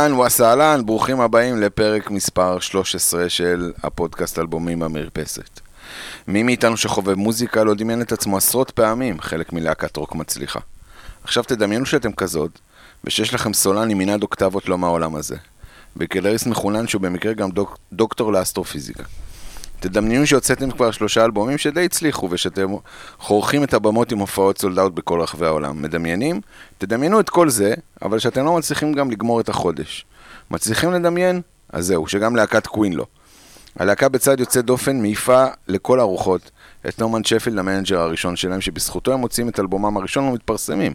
אהלן וסהלן, ברוכים הבאים לפרק מספר 13 של הפודקאסט אלבומים במרפסת. מי מאיתנו שחובב מוזיקה לא דמיין את עצמו עשרות פעמים חלק מלהקת רוק מצליחה. עכשיו תדמיינו שאתם כזאת, ושיש לכם סולן עם מנעד אוקטבות לא מהעולם הזה. וגיטריסט מחונן שהוא במקרה גם דוק, דוקטור לאסטרופיזיקה. תדמיינו שהוצאתם כבר שלושה אלבומים שדי הצליחו ושאתם חורכים את הבמות עם הופעות sold out בכל רחבי העולם. מדמיינים? תדמיינו את כל זה, אבל שאתם לא מצליחים גם לגמור את החודש. מצליחים לדמיין? אז זהו, שגם להקת קווין לא. הלהקה בצעד יוצא דופן מעיפה לכל הרוחות את נורמן שפילד ה manager הראשון שלהם, שבזכותו הם מוציאים את אלבומם הראשון ומתפרסמים.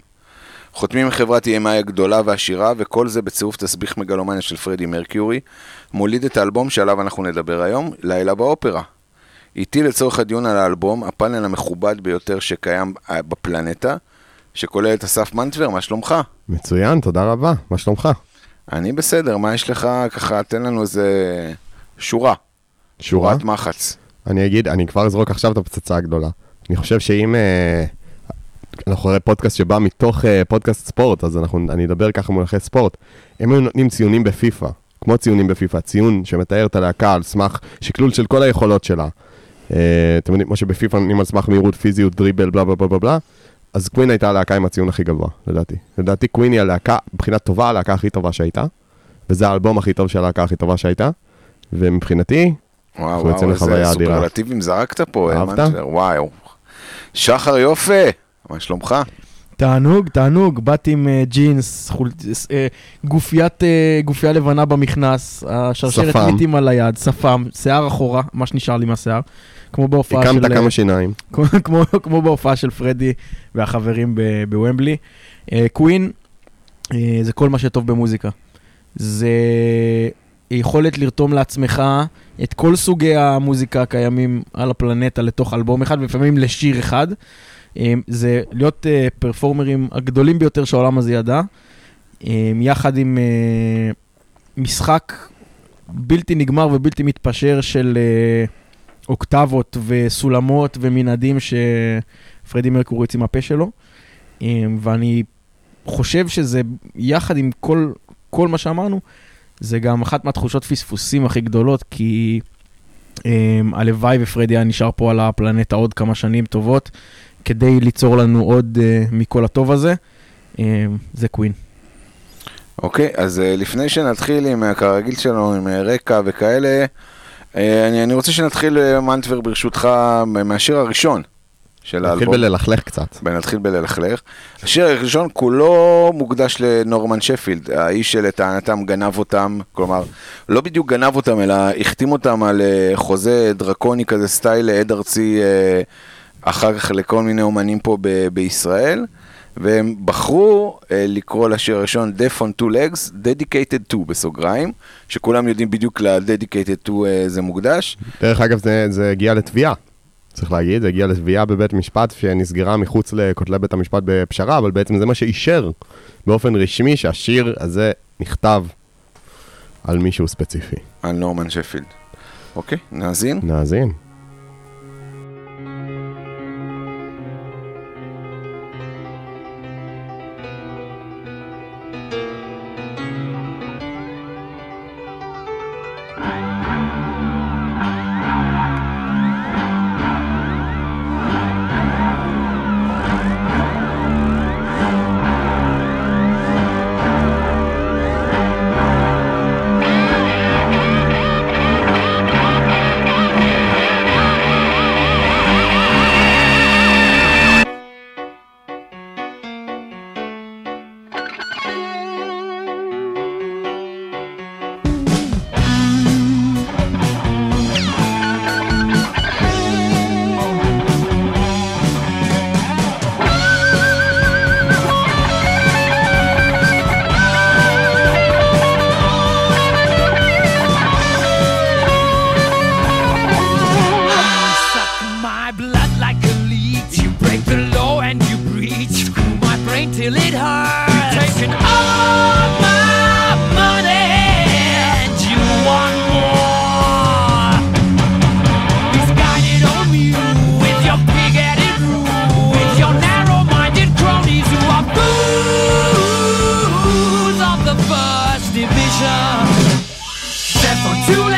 חותמים עם חברת EMI הגדולה והעשירה, וכל זה בצירוף תסביך מגלומניה של פרדי מרקיורי, מוליד את האלבום שעליו אנחנו נדבר היום, לילה באופרה. איתי לצורך הדיון על האלבום, הפאנל המכובד ביותר שקיים אה, בפלנטה, שכולל את אסף מנטבר, מה שלומך? מצוין, תודה רבה, מה שלומך? אני בסדר, מה יש לך? ככה, תן לנו איזה שורה. שורה? שורת מחץ. אני אגיד, אני כבר אזרוק עכשיו את הפצצה הגדולה. אני חושב שאם אה, אנחנו רואים פודקאסט שבא מתוך אה, פודקאסט ספורט, אז אנחנו, אני אדבר ככה מונחי ספורט, הם היו נותנים ציונים בפיפא, כמו ציונים בפיפא, ציון שמתאר את הלהקה על סמך שקלול של כל היכולות שלה. אה, אתם יודעים, כמו שבפיפא נותנים על סמך מהירות, פיזיות, דריבל, בלה בלה בלה בלה אז קווין הייתה הלהקה עם הציון הכי גבוה, לדעתי. לדעתי קווין היא הלהקה, מבחינה טובה, הלהקה הכי טובה שהייתה, וזה האלבום הכי טוב של הלהקה הכי טובה שהייתה, ומבחינתי, וואו, אנחנו יוצאים וואו, לחוויה איזה אדירה. סופרלטיבים זרקת פה, אה, אהבת? וואו. שחר יופי, מה שלומך? תענוג, תענוג, באתי עם אה, ג'ינס, חול... אה, גופיית, אה, גופייה לבנה במכנס, השרשרת פליטים על היד, שפם, שיער אחורה, מה שנשאר לי מהשיער, כמו בהופעה של... הקמת כמה שיניים. כמו, כמו, כמו בהופעה של פרדי והחברים בוומבלי. קווין זה כל מה שטוב במוזיקה. זה יכולת לרתום לעצמך את כל סוגי המוזיקה הקיימים על הפלנטה לתוך אלבום אחד, ולפעמים לשיר אחד. אה, זה להיות אה, פרפורמרים הגדולים ביותר שהעולם הזה ידע, אה, יחד עם אה, משחק בלתי נגמר ובלתי מתפשר של אה, אוקטבות וסולמות ומנעדים שפרדי מרקורי יוצא מהפה שלו. אה, ואני חושב שזה, יחד עם כל, כל מה שאמרנו, זה גם אחת מהתחושות פספוסים הכי גדולות, כי אה, הלוואי ופרדי היה נשאר פה על הפלנטה עוד כמה שנים טובות, כדי ליצור לנו עוד אה, מכל הטוב הזה. אה, זה קווין. אוקיי, אז אה, לפני שנתחיל עם, אה, כרגיל שלנו, עם רקע וכאלה, אה, אני, אני רוצה שנתחיל, אה, מנטבר, ברשותך, מהשיר הראשון של נתחיל האלבום. בללכלך קצת. נתחיל בללכלך. השיר הראשון כולו מוקדש לנורמן שפילד, האיש שלטענתם גנב אותם, כלומר, לא בדיוק גנב אותם, אלא החתים אותם על אה, חוזה דרקוני כזה, סטייל עד ארצי, אה, אחר כך לכל מיני אומנים פה ב- בישראל. והם בחרו אה, לקרוא לשיר הראשון Death on Two Legs, Dedicated to בסוגריים, שכולם יודעים בדיוק ל-Dedicated to אה, זה מוקדש. דרך אגב, זה, זה הגיע לתביעה. צריך להגיד, זה הגיע לתביעה בבית משפט שנסגרה מחוץ לכותלי בית המשפט בפשרה, אבל בעצם זה מה שאישר באופן רשמי שהשיר הזה נכתב על מישהו ספציפי. על נורמן שפילד. אוקיי, נאזין. נאזין. cut like a leech. You break the law and you breach. Screw my brain till it hurts. You're taking all my money and you want more. Misguided on you with your pig-headed rule, with your narrow-minded cronies who are fools of the first division. Step on two.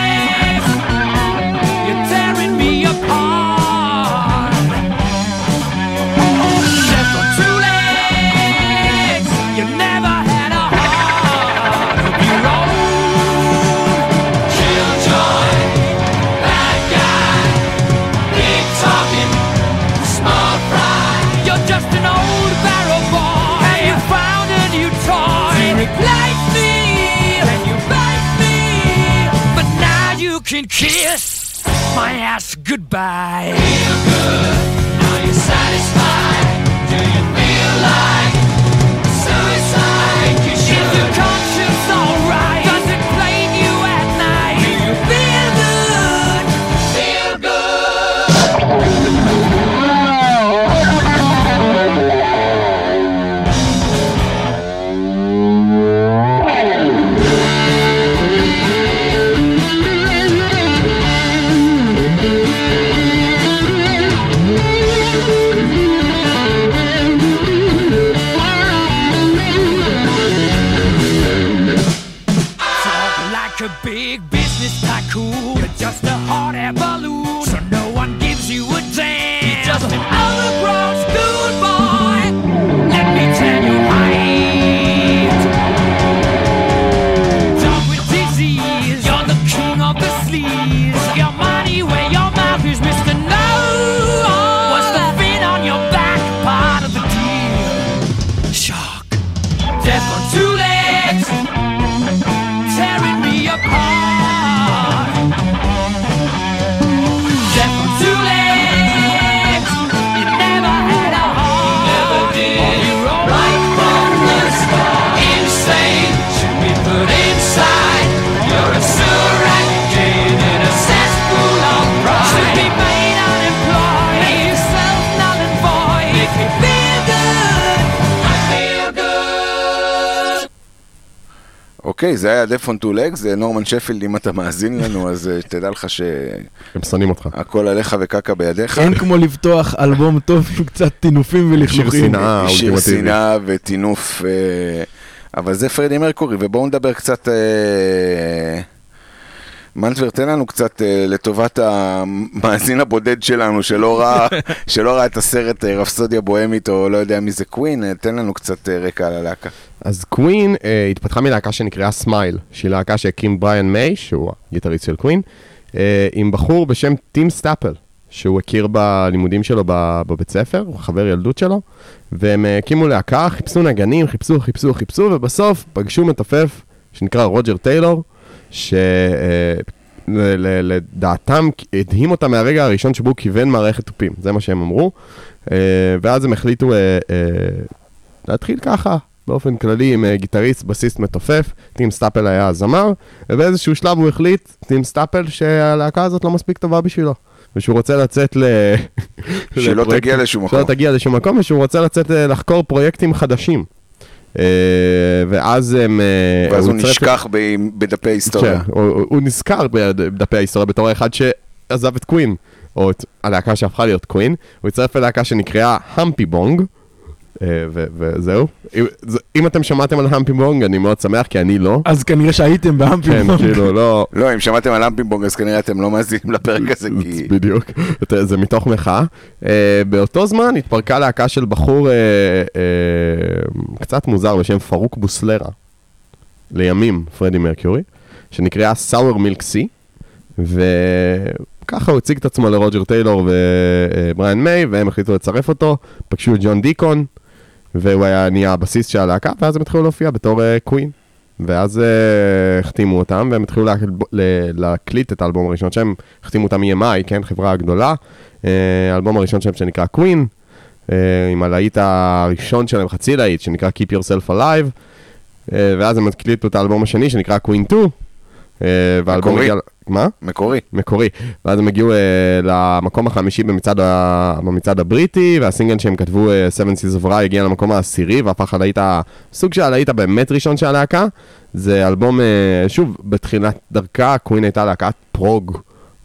Kiss my ass goodbye. Feel good, are you satisfied? אוקיי, זה היה Death on Two Legs, זה נורמן שפילד, אם אתה מאזין לנו, אז אה, תדע לך שהכל הם שונאים אותך. עליך וקקה בידיך. אין כמו לפתוח אלבום טוב עם קצת טינופים שיר ולכלוכים. שנאה שיר. שנאה וטינוף, אה, אבל זה פרדי מרקורי, ובואו נדבר קצת... מנטבר, תן לנו קצת אה, לטובת המאזין הבודד שלנו, שלא ראה, שלא ראה את הסרט אה, רפסודיה בוהמית, או לא יודע מי זה קווין, אה, תן לנו קצת רקע על הלהקה. אז קווין אה, התפתחה מלהקה שנקראה סמייל, שהיא להקה שהקים בריאן מיי, שהוא הגיטריסט של קווין, אה, עם בחור בשם טים סטאפל, שהוא הכיר בלימודים שלו בבית ספר, הוא חבר ילדות שלו, והם הקימו להקה, חיפשו נגנים, חיפשו, חיפשו, חיפשו, ובסוף פגשו מתופף שנקרא רוג'ר טיילור, שלדעתם הדהים אותם מהרגע הראשון שבו הוא כיוון מערכת תופים, זה מה שהם אמרו, אה, ואז הם החליטו אה, אה, להתחיל ככה, באופן כללי עם אה, גיטריסט, בסיסט מתופף, טים סטאפל היה הזמר, ובאיזשהו שלב הוא החליט, טים סטאפל, שהלהקה הזאת לא מספיק טובה בשבילו. ושהוא רוצה לצאת ל... שלא תגיע לשום מקום. שלא תגיע לשום מקום, ושהוא רוצה לצאת אה, לחקור פרויקטים חדשים. אה, ואז הם... אה, ואז הוא הצטרף- נשכח ב- בדפי היסטוריה. כן, הוא, הוא נזכר בדפי ההיסטוריה בתור האחד שעזב את קווין, או את הלהקה שהפכה להיות קווין, הוא הצטרף ללהקה שנקראה המפי בונג, וזהו. אם, אתם שמעתם על המפי בונג, אני מאוד שמח, כי אני לא. אז כנראה שהייתם באמפי. כן, כאילו, לא... לא, אם שמעתם על אמפיבונג, אז כנראה אתם לא מאזינים לפרק הזה, כי... בדיוק, זה מתוך מחאה. Uh, באותו זמן התפרקה להקה של בחור uh, קצת מוזר בשם פרוק בוסלרה, לימים פרדי מרקיורי, שנקראה סאואר מילק סי, וככה הוא הציג את עצמו לרוג'ר טיילור ובריאן מיי, והם החליטו לצרף אותו, פגשו את ג'ון דיקון, והוא היה נהיה הבסיס של הלהקה, ואז הם התחילו להופיע בתור קווין. ואז uh, החתימו אותם, והם התחילו להקליט את האלבום הראשון שלהם, החתימו אותם EMI, כן, חברה גדולה. Uh, האלבום הראשון שלהם שנקרא uh, עם הלהיט הראשון שלהם, חצי להיט, שנקרא Keep Yourself Alive, ואז הם הקליטו את האלבום השני שנקרא Queen 2. והאלבום מקורי. הגיע... מה? מקורי. מקורי. ואז הם הגיעו אה, למקום החמישי במצעד, ה... במצעד הבריטי, והסינגל שהם כתבו, אה, Seven Seas of Rhye, הגיע למקום העשירי, והפך ללהיט, סוג של הלהיט הבאמת ראשון של הלהקה. זה אלבום, אה, שוב, בתחילת דרכה, קווין הייתה להקת פרוג,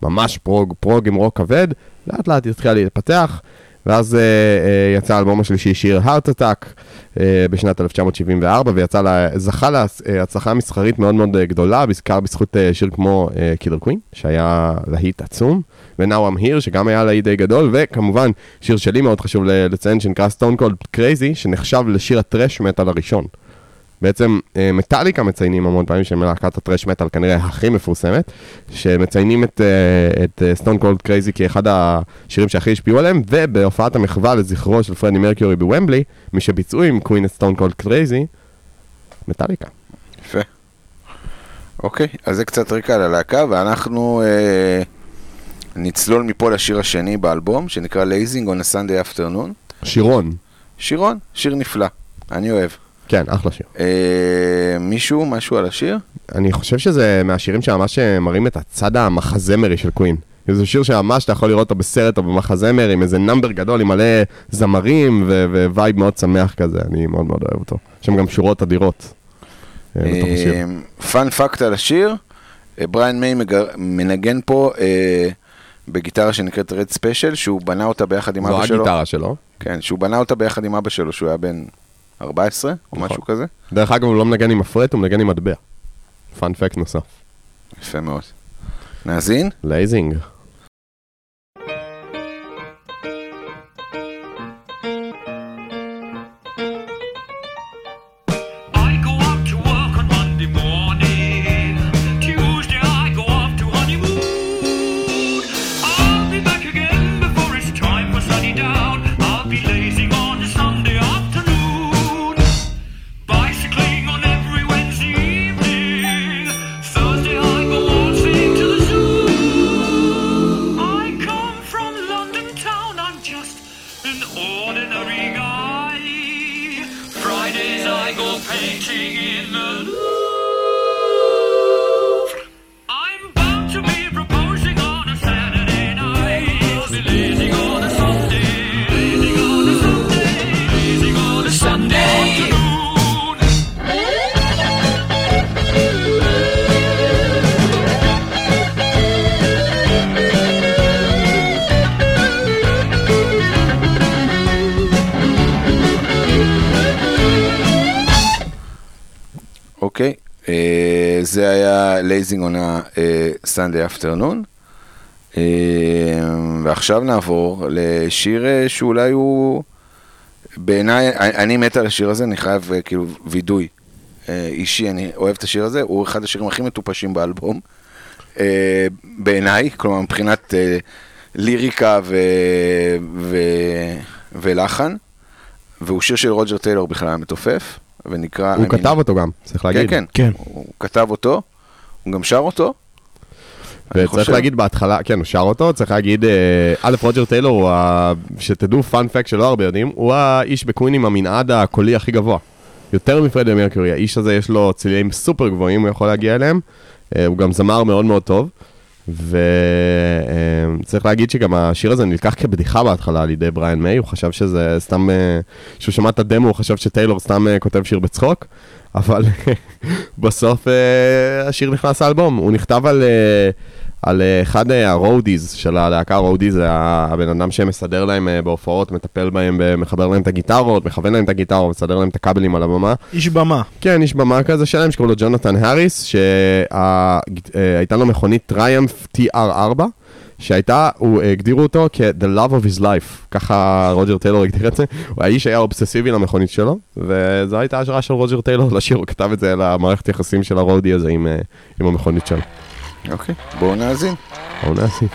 ממש פרוג, פרוג עם רוק כבד, לאט לאט התחילה להתפתח. ואז אה, אה, יצא האלבום השלישי, Sheer Heart Attack, אה, בשנת 1974, ויצא, לה, זכה להצלחה מסחרית מאוד מאוד אה, גדולה, בעיקר בזכות אה, שיר כמו Killer Queen, שהיה להיט עצום, ו-Now I'm Here, שגם היה להיט די גדול, וכמובן, שיר שלי מאוד חשוב לציין, שנקרא Stone Cold Crazy, שנחשב לשיר הטרש מטאל הראשון. בעצם אה, מטאליקה מציינים המון פעמים שהם להקת הטרש מטאל כנראה הכי מפורסמת, שמציינים את, את Stone Cold Crazy כאחד השירים שהכי השפיעו עליהם, ובהופעת המחווה לזכרו של פרדי מרקיורי בוומבלי, מי שביצעו עם קווין את Stone Cold Crazy, מטאליקה. יפה. אוקיי, אז זה קצת רקע על הלהקה, ואנחנו אה, נצלול מפה לשיר השני באלבום, שנקרא Lazing on a Sunday Afternoon. שירון. שירון, שיר נפלא, אני אוהב. כן, אחלה שיר. אה, מישהו, משהו על השיר? אני חושב שזה מהשירים שממש מראים את הצד המחזמרי של קווין. זה שיר שממש אתה יכול לראות אותו בסרט או במחזמר עם איזה number גדול עם מלא זמרים ו- vibe מאוד שמח כזה, אני מאוד מאוד אוהב אותו. יש שם גם שורות אדירות. אה, השיר. Fun fact על השיר, אה, בריאן מיי מנגן פה אה, בגיטרה שנקראת Red Special, שהוא בנה אותה ביחד עם זו אבא שלו. הגיטרה שלו. כן, שהוא בנה אותה ביחד עם אבא שלו, שהוא היה בן 14 או נכון. משהו כזה. דרך אגב, הוא לא מנגן עם מפרט, הוא מנגן עם מטבע. Fun fact נוסף. יפה מאוד. נאזין? Lazing. אוקיי. אה, זה היה Lazing Sunday afternoon. אה, ועכשיו נעבור לשיר אה, שאולי הוא... בעיניי, אני מת על השיר הזה, אני חייב אה, כאילו וידוי אישי, אני אוהב את השיר הזה, הוא אחד השירים הכי מטופשים באלבום. בעיניי, כלומר מבחינת ליריקה ו... ו... ולחן, והוא שיר של רוג'ר טיילור בכלל המתופף, ונקרא... הוא I mean- כתב אותו גם, צריך כן, להגיד. כן, כן. הוא כתב אותו, הוא גם שר אותו. וצריך חושב- להגיד בהתחלה, כן, הוא שר אותו, צריך להגיד, אה, א', רוג'ר טיילור, הוא ה- שתדעו פאנפקט שלא הרבה יודעים, הוא האיש בקווין עם המנעד הקולי הכי גבוה. יותר מפרדי מרקורי, האיש הזה יש לו צלילים סופר גבוהים, הוא יכול להגיע אליהם. אה, הוא גם זמר מאוד מאוד טוב. וצריך להגיד שגם השיר הזה נלקח כבדיחה בהתחלה על ידי בריאן מיי, הוא חשב שזה סתם, אה, כשהוא שמע את הדמו הוא חשב שטיילור סתם אה, כותב שיר בצחוק, אבל בסוף אה, השיר נכנס לאלבום, הוא נכתב על, על אה, אחד אה, ה roadies של הלהקה, roadie זה הבן אדם שמסדר להם אה, בהופעות, מטפל בהם, מחבר להם את הגיטרות, מכוון להם את הגיטרות, מסדר להם את הכבלים על הבמה. איש במה. כן, איש במה כזה שלהם שקוראים לו ג'ונתן האריס, שהייתה לו מכונית Triumph TR4, שהייתה, הוא הגדירו אותו כ-the love of his life, ככה רוג'ר טיילור הגדיר את זה, הוא האיש היה אובססיבי למכונית שלו, וזו הייתה השראה של רוג'ר טיילור לשיר, הוא כתב את זה למערכת יחסים של ה roadie הזה עם, עם המכונית שלו. אוקיי, בואו נאזין. בואו נעשי.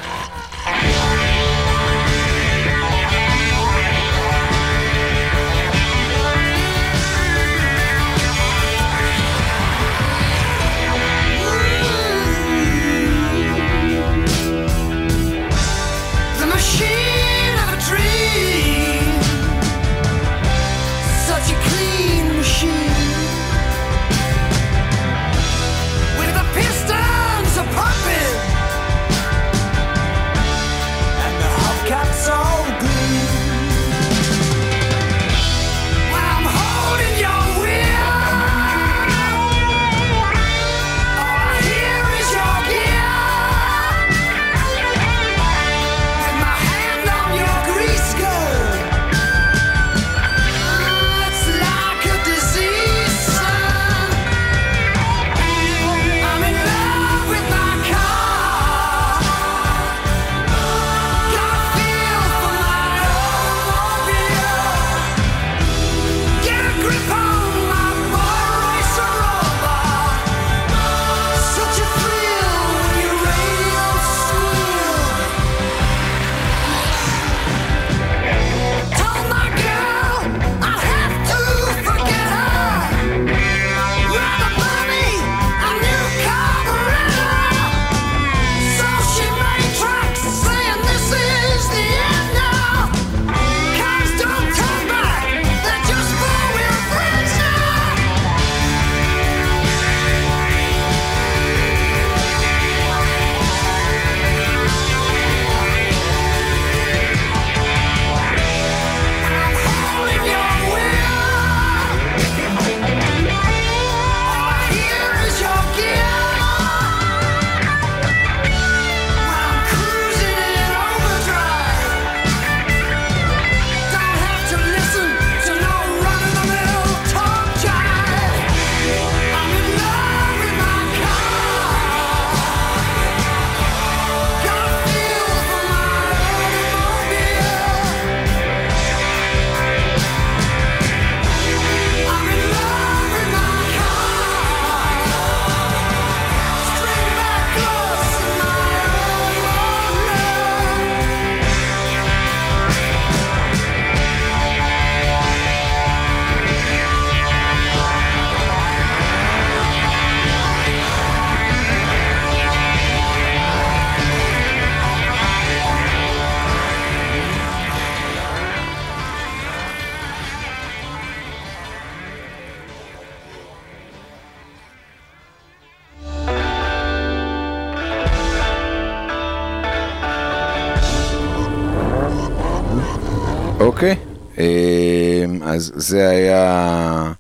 אז זה היה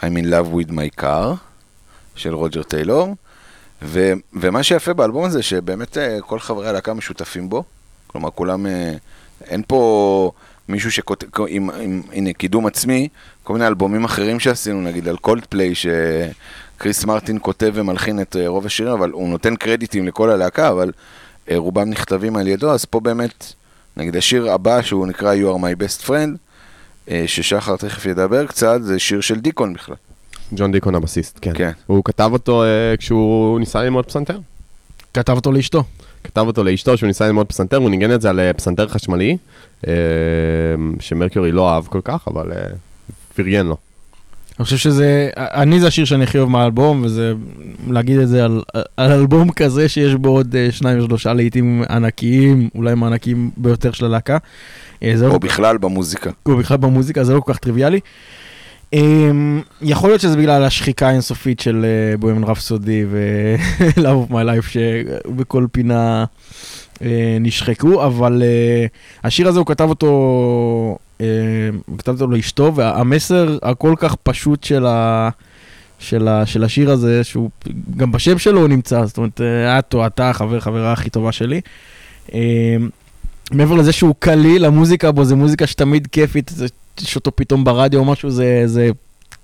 I'm in love with my car של רוג'ר טיילור, ו- ומה שיפה באלבום הזה, שבאמת אה, כל חברי הלהקה משותפים בו, כלומר כולם, אה, אין פה מישהו שכותב, עם, עם, הנה, קידום עצמי, כל מיני אלבומים אחרים שעשינו, נגיד על קולד פליי, שקריס מרטין כותב ומלחין את אה, רוב השירים, אבל הוא נותן קרדיטים לכל הלהקה, אבל רובם נכתבים על ידו, אז פה באמת, נגיד השיר הבא, שהוא נקרא You are my best friend, ששחר תכף ידבר קצת, זה שיר של דיקון בכלל. ג'ון דיקון הבסיסט, כן. כן. הוא כתב אותו אה, כשהוא ניסה ללמוד פסנתר. כתב אותו לאשתו. כתב אותו לאשתו שהוא ניסה ללמוד פסנתר, הוא ניגן את זה על אה, פסנתר חשמלי, אה, שמרקיורי לא אהב כל כך, אבל אה, פרגן לו. אני חושב שזה, אני זה השיר שאני הכי אוהב מהאלבום, וזה, להגיד את זה על, על אלבום כזה שיש בו עוד אה, שניים או שלושה לעיתים ענקיים, אולי מהענקיים ביותר של הלהקה. אה, לא או בכלל במוזיקה. או בכלל במוזיקה, זה לא כל כך טריוויאלי. Um, יכול להיות שזה בגלל השחיקה האינסופית של uh, בוימן רפסודי ו-Love of my life שבכל פינה uh, נשחקו, אבל השיר הזה הוא כתב אותו, הוא כתב אותו לאשתו, והמסר הכל כך פשוט של, ה, של, ה, של השיר הזה, שהוא גם בשם שלו הוא נמצא, זאת אומרת, אה, את או אתה החבר, חברה הכי טובה שלי. מעבר לזה שהוא קליל, המוזיקה בו זה מוזיקה שתמיד כיפית, יש אותו פתאום ברדיו או משהו, זה, זה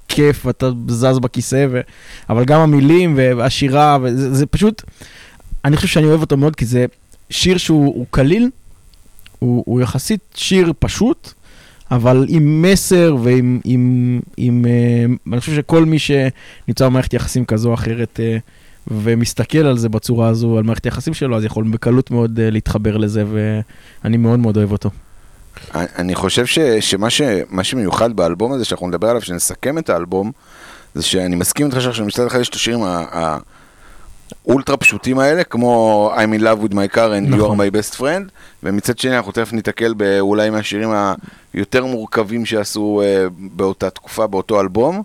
כיף, אתה זז בכיסא, ו... אבל גם המילים והשירה, וזה זה פשוט, אני חושב שאני אוהב אותו מאוד, כי זה שיר שהוא הוא קליל, הוא, הוא יחסית שיר פשוט, אבל עם מסר ועם, עם, עם, אה, אני חושב שכל מי שנמצא במערכת יחסים כזו או אחרת, אה, ומסתכל על זה בצורה הזו, על מערכת היחסים שלו, אז יכול בקלות מאוד אה, להתחבר לזה, ואני מאוד מאוד אוהב אותו. אני חושב ש, שמה ש, שמיוחד באלבום הזה, שאנחנו נדבר עליו, שנסכם את האלבום, זה שאני מסכים איתך שעכשיו מצד אחד יש את השירים האולטרה פשוטים האלה, כמו I'm in love with my car and you are נכון. my best friend, ומצד שני אנחנו תכף ניתקל באולי מהשירים היותר מורכבים שעשו אה, באותה תקופה, באותו אלבום.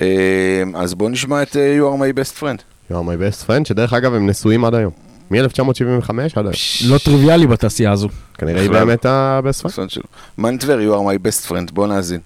אה, אז בואו נשמע את אה, you are my best friend. You are my best friend, שדרך אגב הם נשואים עד היום. מ-1975 עד היום. לא טריוויאלי בתעשייה הזו. כנראה היא. באמת ה-best friend. מנטבר, you are my best friend, בוא נאזין.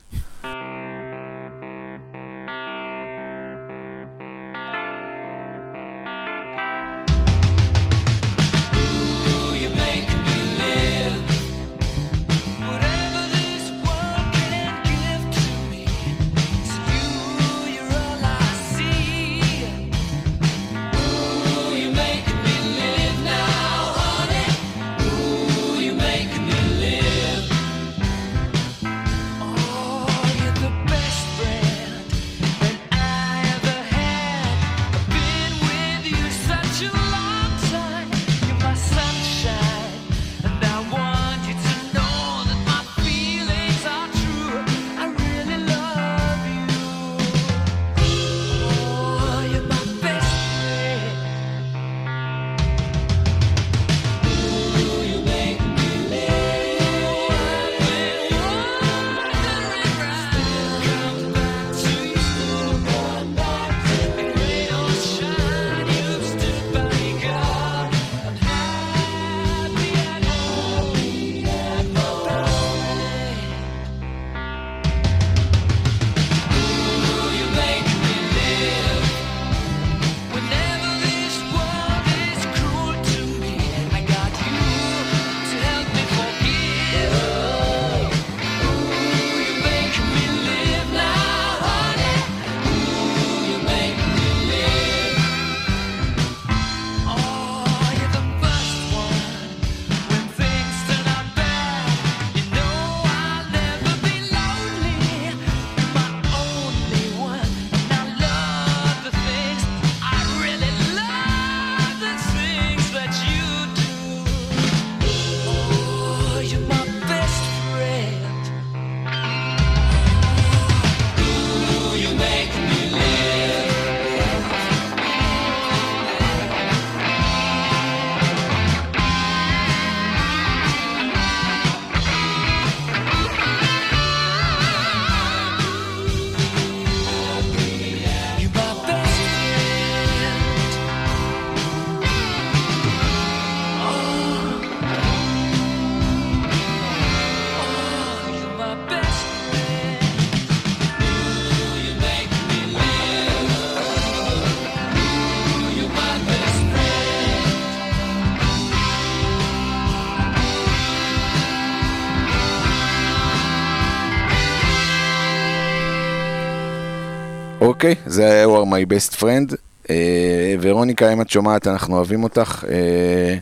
My best friend. אה, ורוניקה, אם את שומעת, אנחנו אוהבים אותך. אה,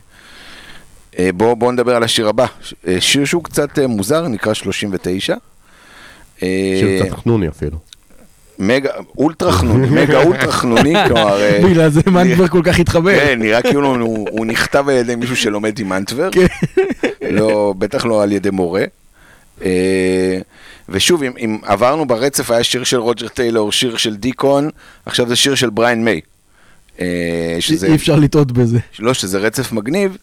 אה, בואו בוא נדבר על השיר הבא. שיר שהוא קצת מוזר, נקרא 39. אה, שיר קצת חנוני אפילו. מגה, אולטרה חנוני, מגה אולטרה חנוני, כלומר... בגלל זה מנדבר כל כך התחבר. כן, נראה כאילו הוא, נכתב על ידי מישהו שלומד עם אנטוור, כן. לא, בטח לא על ידי מורה. ושוב, אם, אם עברנו ברצף, היה שיר של רוג'ר טיילור, שיר של דיקון, עכשיו זה שיר של בריין מיי. אה, שזה, אי אפשר לטעות בזה. לא, שזה רצף מגניב,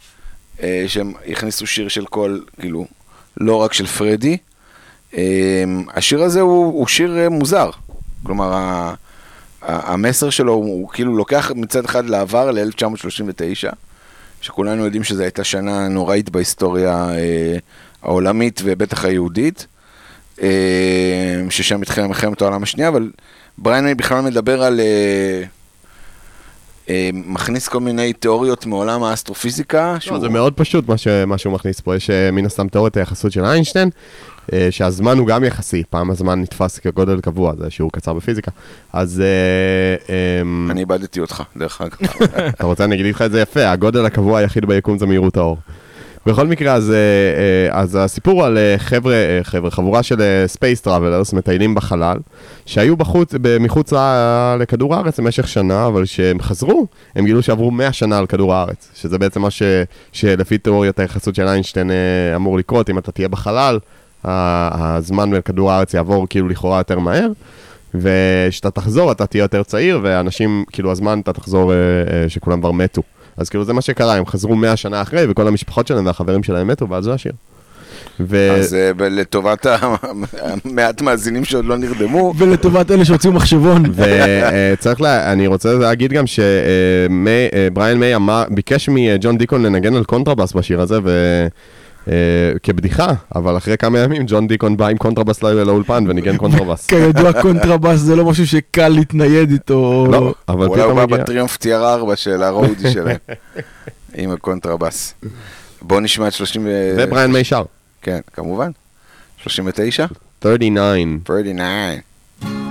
אה, שהם הכניסו שיר של כל, כאילו, לא רק של פרדי. אה, השיר הזה הוא, הוא שיר מוזר. כלומר, ה- ה- המסר שלו הוא, הוא כאילו לוקח מצד אחד לעבר ל-1939, שכולנו יודעים שזו הייתה שנה נוראית בהיסטוריה העולמית ובטח היהודית, ששם התחילה מלחמת העולם השנייה, אבל בריין מיי בכלל מדבר על... אה, אה, מכניס כל מיני תיאוריות מעולם האסטרופיזיקה. לא, זה מאוד פשוט מה, ש... מה שהוא מכניס פה, יש אה, מן הסתם תיאוריית היחסות של איינשטיין, אה, שהזמן הוא גם יחסי, פעם הזמן נתפס כגודל קבוע, זה שיעור קצר בפיזיקה. אז אה, אה, אני איבדתי אותך, דרך אגב. אתה רוצה, אני אגיד לך את זה יפה, הגודל הקבוע היחיד ביקום זה מהירות האור. בכל מקרה, אז, אה, אה, אז הסיפור על אה, חבר'ה, חבר'ה, חבורה של space travelers, מטיילים בחלל, שהיו בחוץ, מחוץ לכדור הארץ במשך שנה, אבל כשהם חזרו, הם גילו שעברו 100 שנה על כדור הארץ, שזה בעצם מה ש, שלפי תיאוריית היחסות של איינשטיין אמור לקרות, אם אתה תהיה בחלל, הזמן בכדור הארץ יעבור כאילו לכאורה יותר מהר. וכשאתה תחזור אתה תהיה יותר צעיר, ואנשים, כאילו הזמן אתה תחזור שכולם כבר מתו. אז כאילו זה מה שקרה, הם חזרו 100 שנה אחרי, וכל המשפחות שלהם והחברים שלהם מתו, ואז זה השיר. ו... אז אה, לטובת המעט מאזינים שעוד לא נרדמו, ולטובת אלה שהוציאו מחשבון. וצריך, לה, אני רוצה להגיד גם שבריאן מיי אמר, ביקש מג'ון דיקון לנגן על קונטרבאס בשיר הזה, ו... אה, כבדיחה, אבל אחרי כמה ימים ג'ון דיקון בא עם קונטרבאס לא- לאולפן וניגן קונטרבאס. כידוע קונטרבאס זה לא משהו שקל להתנייד איתו. לא, אבל אולי הוא פתאום בא. ב Triumph TR 4 של ה roadie שלהם, עם הקונטרבאס. בואו נשמע את 30 ו... ובריאן מיי שר. כן, כמובן. 39? 39. 39.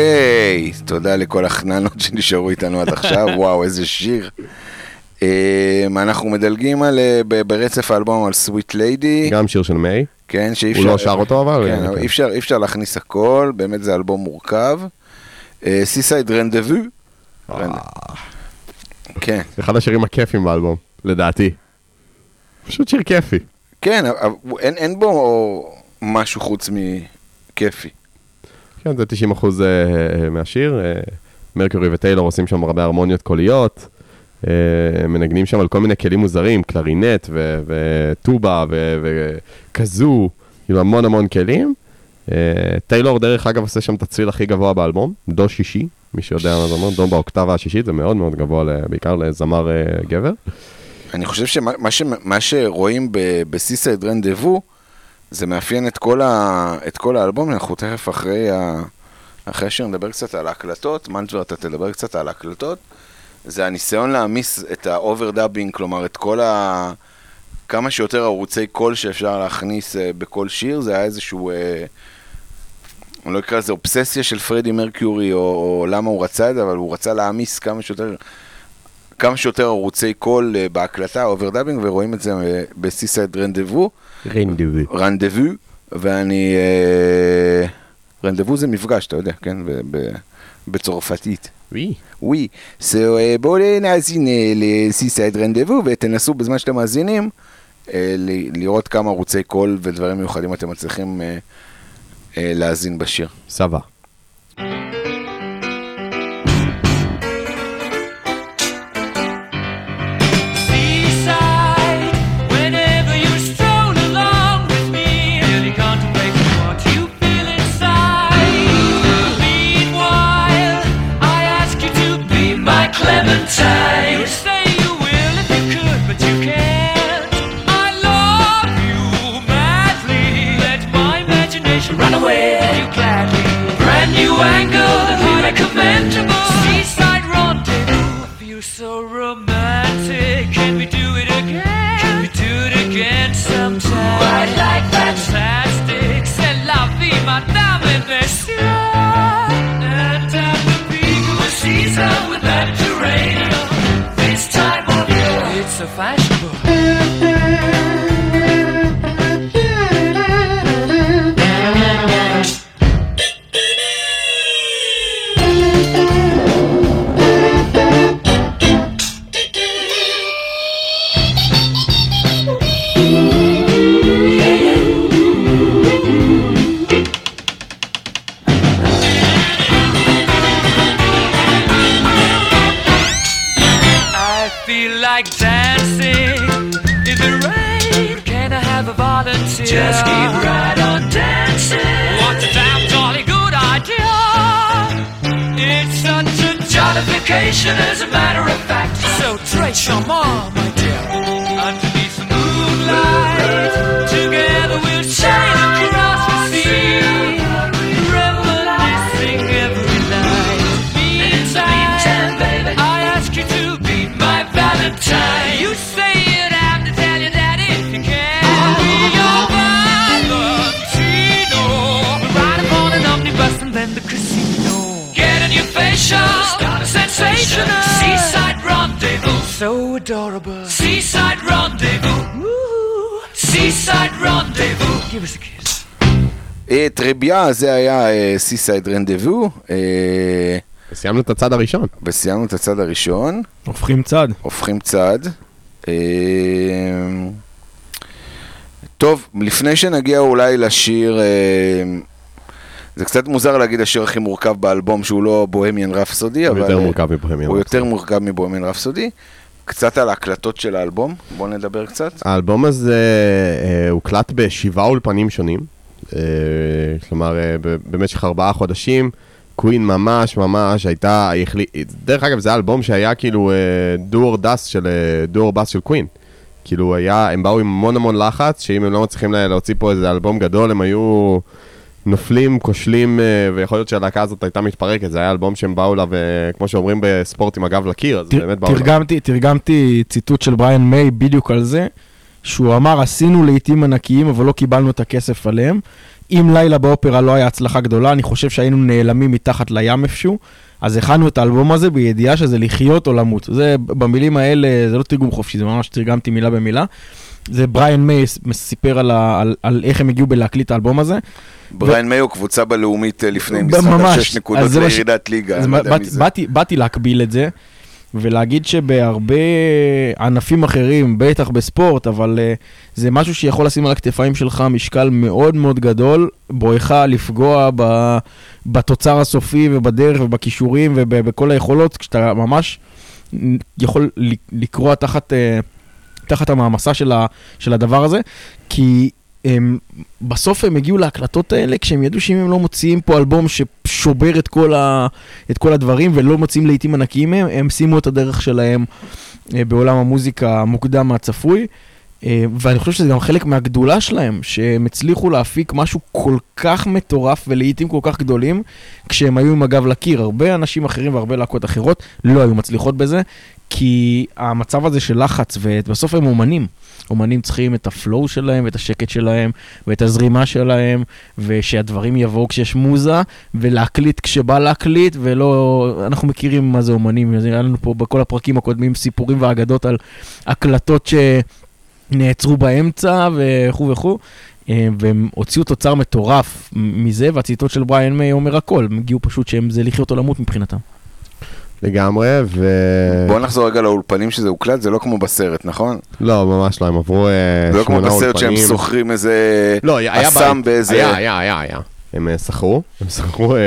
אוקיי, תודה לכל החננות שנשארו איתנו עד עכשיו, וואו, איזה שיר. אה, אנחנו מדלגים על, אה, ברצף האלבום על Sweet Lady, גם שיר של מיי. כן, שאי הוא אפשר... לא שר אותו אבל? כן, כן. אבל אי אפשר, אי אפשר להכניס הכל, באמת זה אלבום מורכב. Seaside Rendezvous, אה, כן, אחד השירים הכיפים באלבום, לדעתי. פשוט שיר כיפי. כן, הוא- אין בו משהו חוץ מכיפי. כן, זה 90% אה, מהשיר. אה, מרקורי וטיילור עושים שם הרבה הרמוניות קוליות. אה, מנגנים שם על כל מיני כלים מוזרים, קלרינט וטובה וכזו, כאילו המון המון כלים. אה, טיילור דרך אגב עושה שם את הצליל הכי גבוה באלבום, דו שישי, מי שיודע מה זה אומר, דו באוקטבה השישית, זה מאוד מאוד גבוה, בעיקר לזמר אה, גבר. אני חושב שמה שרואים ב- ב Seaside Rendezvous, זה מאפיין את כל, ה, את כל האלבום, אנחנו תכף אחרי, ה, אחרי השיר נדבר קצת על ההקלטות, מנג'ר אתה תדבר קצת על ההקלטות, זה הניסיון להעמיס את ה overdubbing, כלומר את כל ה... כמה שיותר ערוצי קול שאפשר להכניס אה, בכל שיר, זה היה איזשהו, אה, אני לא אקרא לזה אובססיה של פרדי מרקיורי, או, או למה הוא רצה את זה, אבל הוא רצה להעמיס כמה שיותר כמה שיותר ערוצי קול אה, בהקלטה, overdubbing, ורואים את זה אה, ב Seaside Rendezvous, Rendezvous. Rendezvous, ואני... אה, rendez-vous זה מפגש, אתה יודע, כן? בצרפתית. וואי. ווי. So, בואו נאזין ל Seaside Rendezvous, ותנסו בזמן שאתם מאזינים, לראות כמה ערוצי קול ודברים מיוחדים אתם מצליחים להאזין בשיר. סבא. Spotify so adorable. Seaside rendezvous, Woo. Seaside rendezvous. Give us a kiss. אה, טריביה, זה היה סיסייד רנדבו, סיימנו את הצד הראשון. וסיימנו את הצד הראשון. הופכים צד. הופכים צד. אה, טוב, לפני שנגיע אולי לשיר, אה, זה קצת מוזר להגיד השיר הכי מורכב באלבום שהוא לא בוהמיאן רפסודי, הוא אבל יותר אה, מורכב מבוהמיאן הוא רפסודי. יותר מורכב מבוהמיאן רפסודי. קצת על ההקלטות של האלבום, בואו נדבר קצת. האלבום הזה אה, הוקלט בשבעה אולפנים שונים. אה, כלומר, אה, במשך ארבעה חודשים, קווין ממש ממש הייתה, היא החליט, דרך אגב, זה אלבום שהיה כאילו דו אור דס של, דו אור בס של קווין. כאילו היה, הם באו עם המון המון לחץ, שאם הם לא מצליחים לה- להוציא פה איזה אלבום גדול, הם היו נופלים, כושלים, אה, ויכול להיות שהלהקה הזאת הייתה מתפרקת, זה היה אלבום שהם באו אליו, אה, כמו שאומרים בספורט עם הגב לקיר, אז תר- באמת באו. תרגמתי, תרגמתי ציטוט של בריאן מיי בדיוק על זה, שהוא אמר, עשינו לעיתים ענקיים, אבל לא קיבלנו את הכסף עליהם. אם לילה באופרה לא היה הצלחה גדולה, אני חושב שהיינו נעלמים מתחת לים איפשהו. אז הכנו את האלבום הזה בידיעה שזה לחיות או למות. זה במילים האלה, זה לא תרגום חופשי, זה ממש תרגמתי מילה במילה. זה בריאן מיי סיפר על, ה, על, על איך הם הגיעו בלהקליט את האלבום הזה. בריין מאיו, קבוצה בלאומית אה, לפני. משחק שש נקודות מה ש- לירידת ליגה. לא באתי. באתי, באתי להקביל את זה, ולהגיד שבהרבה ענפים אחרים, בטח בספורט, אבל uh, זה משהו שיכול לשים על הכתפיים שלך משקל מאוד מאוד גדול, בואך לפגוע ב, בתוצר הסופי ובדרך ובכישורים ובכל היכולות, כשאתה ממש יכול לקרוע תחת... Uh, תחת המעמסה של, ה, של הדבר הזה, כי הם, בסוף הם הגיעו להקלטות האלה כשהם ידעו שאם הם לא מוציאים פה אלבום ששובר את כל, ה, את כל הדברים ולא מוציאים לעיתים ענקיים מהם, הם שימו את הדרך שלהם אה, בעולם המוזיקה מוקדם מהצפוי. אה, ואני חושב שזה גם חלק מהגדולה שלהם, שהם הצליחו להפיק משהו כל כך מטורף ולעיתים כל כך גדולים, כשהם היו עם הגב לקיר. הרבה אנשים אחרים והרבה להקות אחרות לא היו מצליחות בזה, כי המצב הזה של לחץ, ובסוף הם אומנים. אומנים צריכים את הפלואו שלהם, ואת השקט שלהם, ואת הזרימה שלהם, ושהדברים יבואו כשיש מוזה, ולהקליט כשבא להקליט, ולא... אנחנו מכירים מה זה אומנים, היה לנו פה בכל הפרקים הקודמים סיפורים ואגדות על הקלטות שנעצרו באמצע, וכו' וכו'. אה, והם הוציאו תוצר מטורף מזה, והציטוט של בריאן מיי אומר הכל, הם הגיעו פשוט שהם זה לחיות או למות מבחינתם. לגמרי, ו... בוא נחזור רגע לאולפנים שזה הוקלט, זה לא כמו בסרט, נכון? לא, ממש לא, הם עברו אה, זה לא כמו שמונה בסרט שהם אולפנים. שוכרים איזה לא, היה אסם בית. באיזה... היה, היה, היה, היה. הם אה, שכרו, הם שכרו, אה,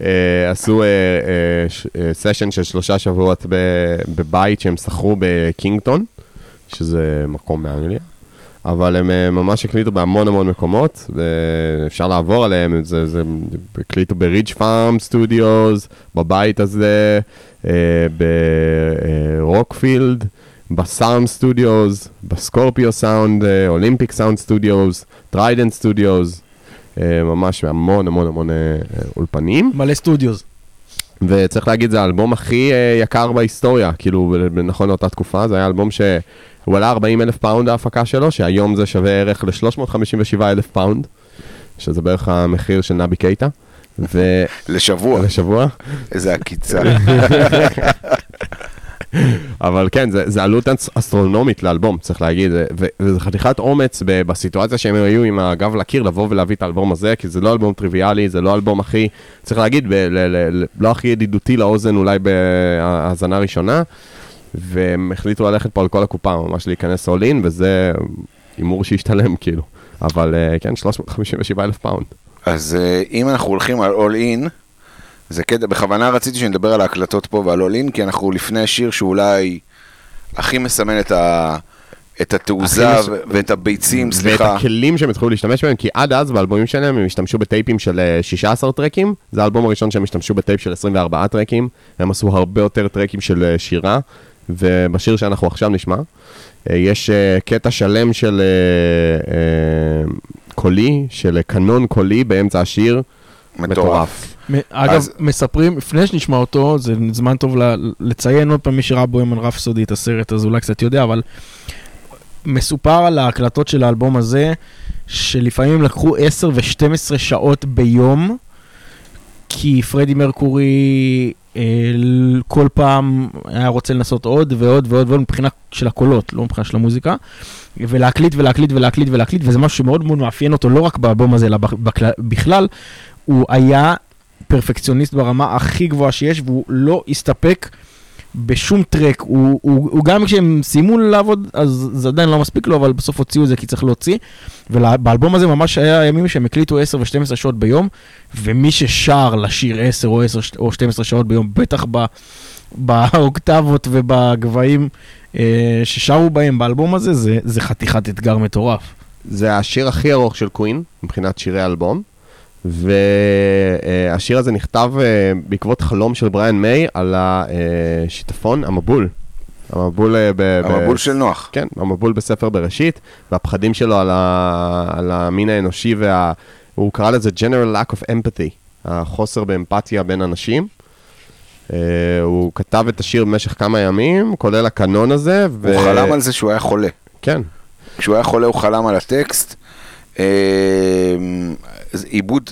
אה, עשו אה, אה, ש- אה, סשן של שלושה שבועות ב- בבית שהם שכרו בקינגטון, שזה מקום באנגליה. אבל הם אה, ממש הקליטו בהמון המון מקומות, ואפשר לעבור עליהם, זה, זה, הקליטו ב Ridge Farm Studios, בבית הזה, אה, ב Rockfield, ב Sarm Studios, ב Scorpio Sound, אה, Olympic Sound Studios, Trident Studios, אה, ממש המון המון המון אה, אה, אולפנים. מלא studios. וצריך להגיד, זה האלבום הכי אה, יקר בהיסטוריה, כאילו, נכון לאותה תקופה, זה היה אלבום שהוא עלה 40 אלף פאונד ההפקה שלו, שהיום זה שווה ערך ל-357 אלף פאונד, שזה בערך המחיר של נבי קייטה. לשבוע, ולשבוע. איזה עקיצה. אבל כן, זה, זה עלות אס- אסטרונומית לאלבום, צריך להגיד, ו- ו- וזה חתיכת אומץ ב- בסיטואציה שהם היו עם הגב לקיר, לבוא ולהביא את האלבום הזה, כי זה לא אלבום טריוויאלי, זה לא אלבום הכי, צריך להגיד, ב- ל- ל- לא הכי ידידותי לאוזן אולי בהאזנה ראשונה, והם החליטו ללכת פה על כל הקופה, ממש להיכנס all in, וזה הימור שהשתלם כאילו. אבל אה, כן, 357 אלף פאונד. אז אה, אם אנחנו הולכים על All In, זה קטע, בכוונה רציתי שנדבר על ההקלטות פה ועל All In, כי אנחנו לפני שיר שאולי הכי מסמן את, ה, את התעוזה ו- ואת הביצים, ואת סליחה. הכלים שהם התחילו להשתמש בהם, כי עד אז באלבומים שלהם הם השתמשו בטייפים של אה, 16 טרקים, זה האלבום הראשון שהם השתמשו בטייפ של 24 טרקים, הם עשו הרבה יותר טרקים של אה, שירה, ובשיר שאנחנו עכשיו נשמע, אה, יש אה, קטע שלם של אה, קולי, של קנון קולי באמצע השיר, מטורף. אגב, אז- מספרים, לפני שנשמע אותו, זה זמן טוב ל- לציין עוד פעם, מי שראה בוימן רפסודי את הסרט, אז אולי קצת יודע, אבל מסופר על ההקלטות של האלבום הזה, שלפעמים לקחו 10 ו-12 שעות ביום, כי פרדי מרקורי כל פעם היה רוצה לנסות עוד ועוד ועוד ועוד מבחינה של הקולות, לא מבחינה של המוזיקה, ולהקליט ולהקליט ולהקליט ולהקליט, וזה משהו שמאוד מאוד מאפיין אותו, לא רק באלבום הזה, אלא בכ- בכלל- בכלל, הוא היה פרפקציוניסט ברמה הכי גבוהה שיש, והוא לא הסתפק בשום טרק. הוא, הוא, הוא גם כשהם סיימו לעבוד, אז זה עדיין לא מספיק לו, אבל בסוף הוציאו את זה כי צריך להוציא. ובאלבום הזה ממש היה ימים שהם הקליטו 10 ו-12 שעות ביום, ומי ששר לשיר 10 או 10 או 12 שעות ביום, בטח ב, באוקטבות ובגבהים אה, ששרו בהם באלבום הזה, זה, זה חתיכת אתגר מטורף. זה השיר הכי ארוך של קווין, מבחינת שירי אלבום. והשיר הזה נכתב אה, בעקבות חלום של בריאן מיי על השיטפון, המבול. המבול, אה, ב- ב- המבול של נוח. כן, המבול בספר בראשית, והפחדים שלו על, ה... על המין האנושי וה... הוא קרא לזה General Lack of Empathy, החוסר באמפתיה בין אנשים. אה, הוא כתב את השיר במשך כמה ימים, כולל הקנון הזה, ו... הוא חלם על זה שהוא היה חולה. כן, כשהוא היה חולה הוא חלם על הטקסט. אז עיבוד,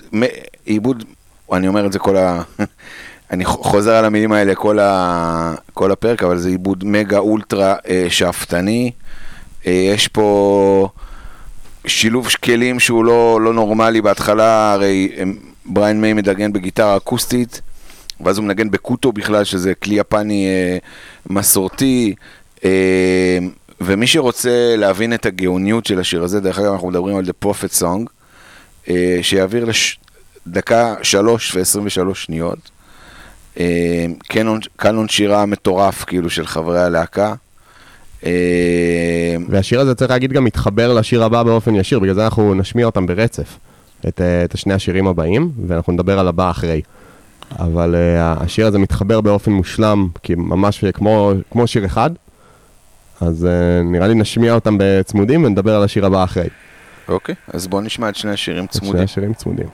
עיבוד, אני אומר את זה כל ה... אני חוזר על המילים האלה כל, ה, כל הפרק, אבל זה עיבוד מגה אולטרה אה, שאפתני. אה, יש פה שילוב כלים שהוא לא, לא נורמלי. בהתחלה הרי אה, בריין מיי מדגן בגיטרה אקוסטית, ואז הוא מנגן בקוטו בכלל, שזה כלי יפני אה, מסורתי. אה, ומי שרוצה להבין את הגאוניות של השיר הזה, דרך אגב אנחנו מדברים על The Prophet Song, שיעביר לדקה שלוש ועשרים ושלוש שניות. אה, קנון, שירה מטורף כאילו של חברי הלהקה. אה, והשיר הזה צריך להגיד גם מתחבר לשיר הבא באופן ישיר, בגלל זה אנחנו נשמיע אותם ברצף, את, אה, את השני השירים הבאים, ואנחנו נדבר על הבא אחרי. אבל uh, השיר הזה מתחבר באופן מושלם, כי ממש כמו, כמו שיר אחד, אז uh, נראה לי נשמיע אותם בצמודים ונדבר על השיר הבא אחרי. אוקיי, אז בואו נשמע את שני השירים את שני צמודים. השירים צמודים.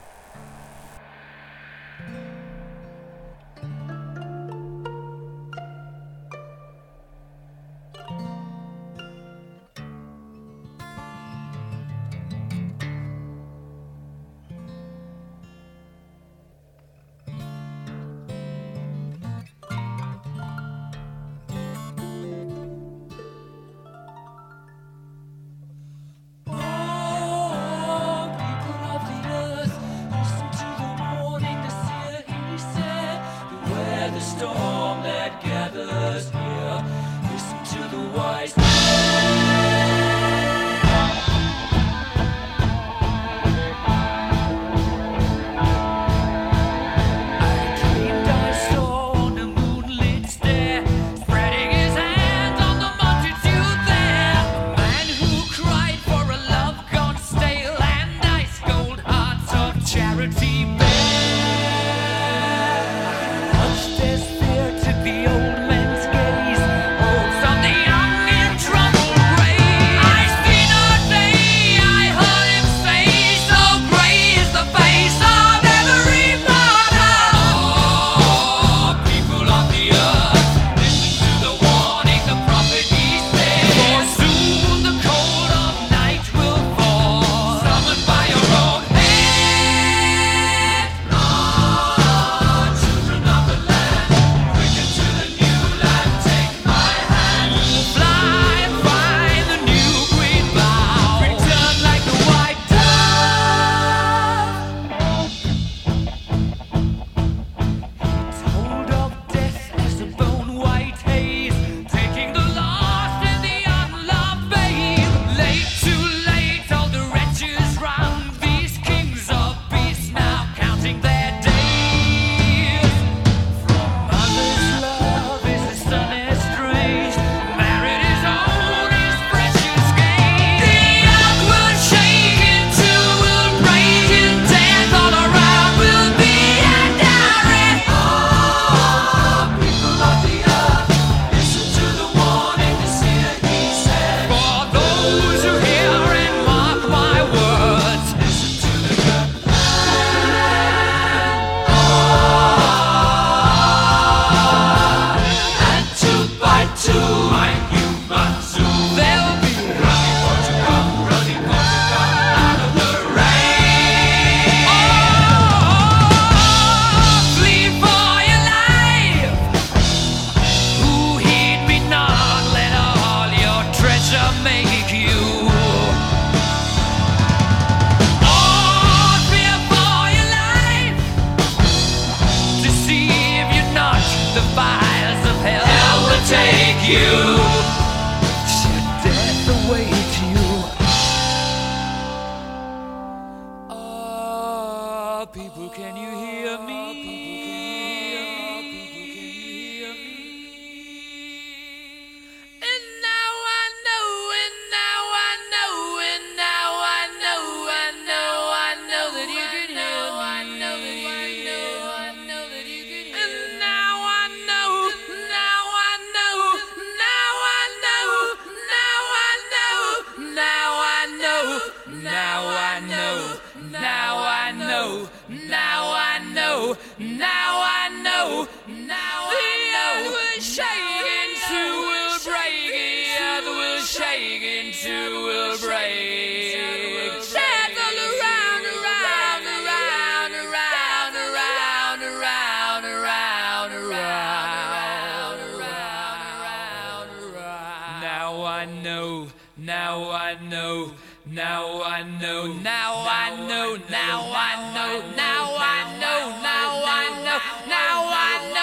now I know, now I know, now I know, now I know, now I know, now I know, now I know.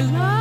My life,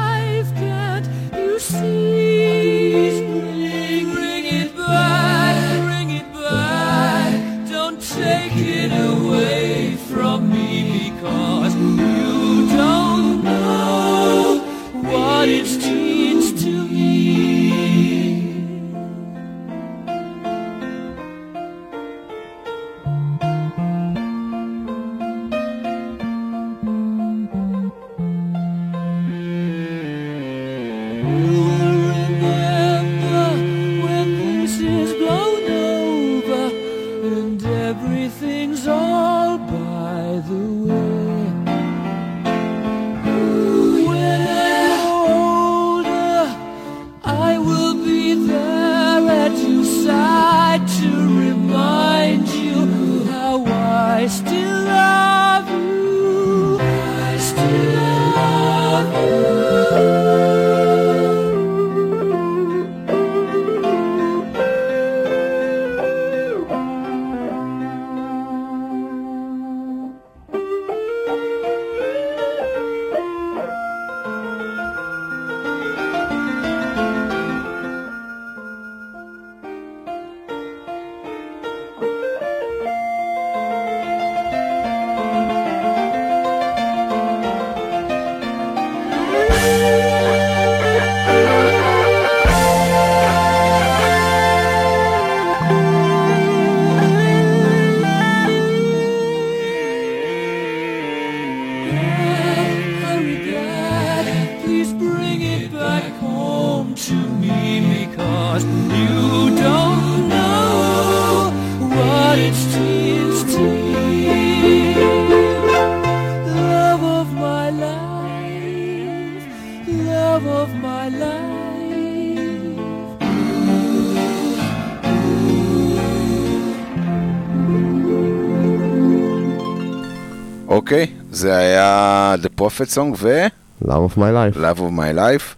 Prophet Song ו... Love of my life. Love of My Life,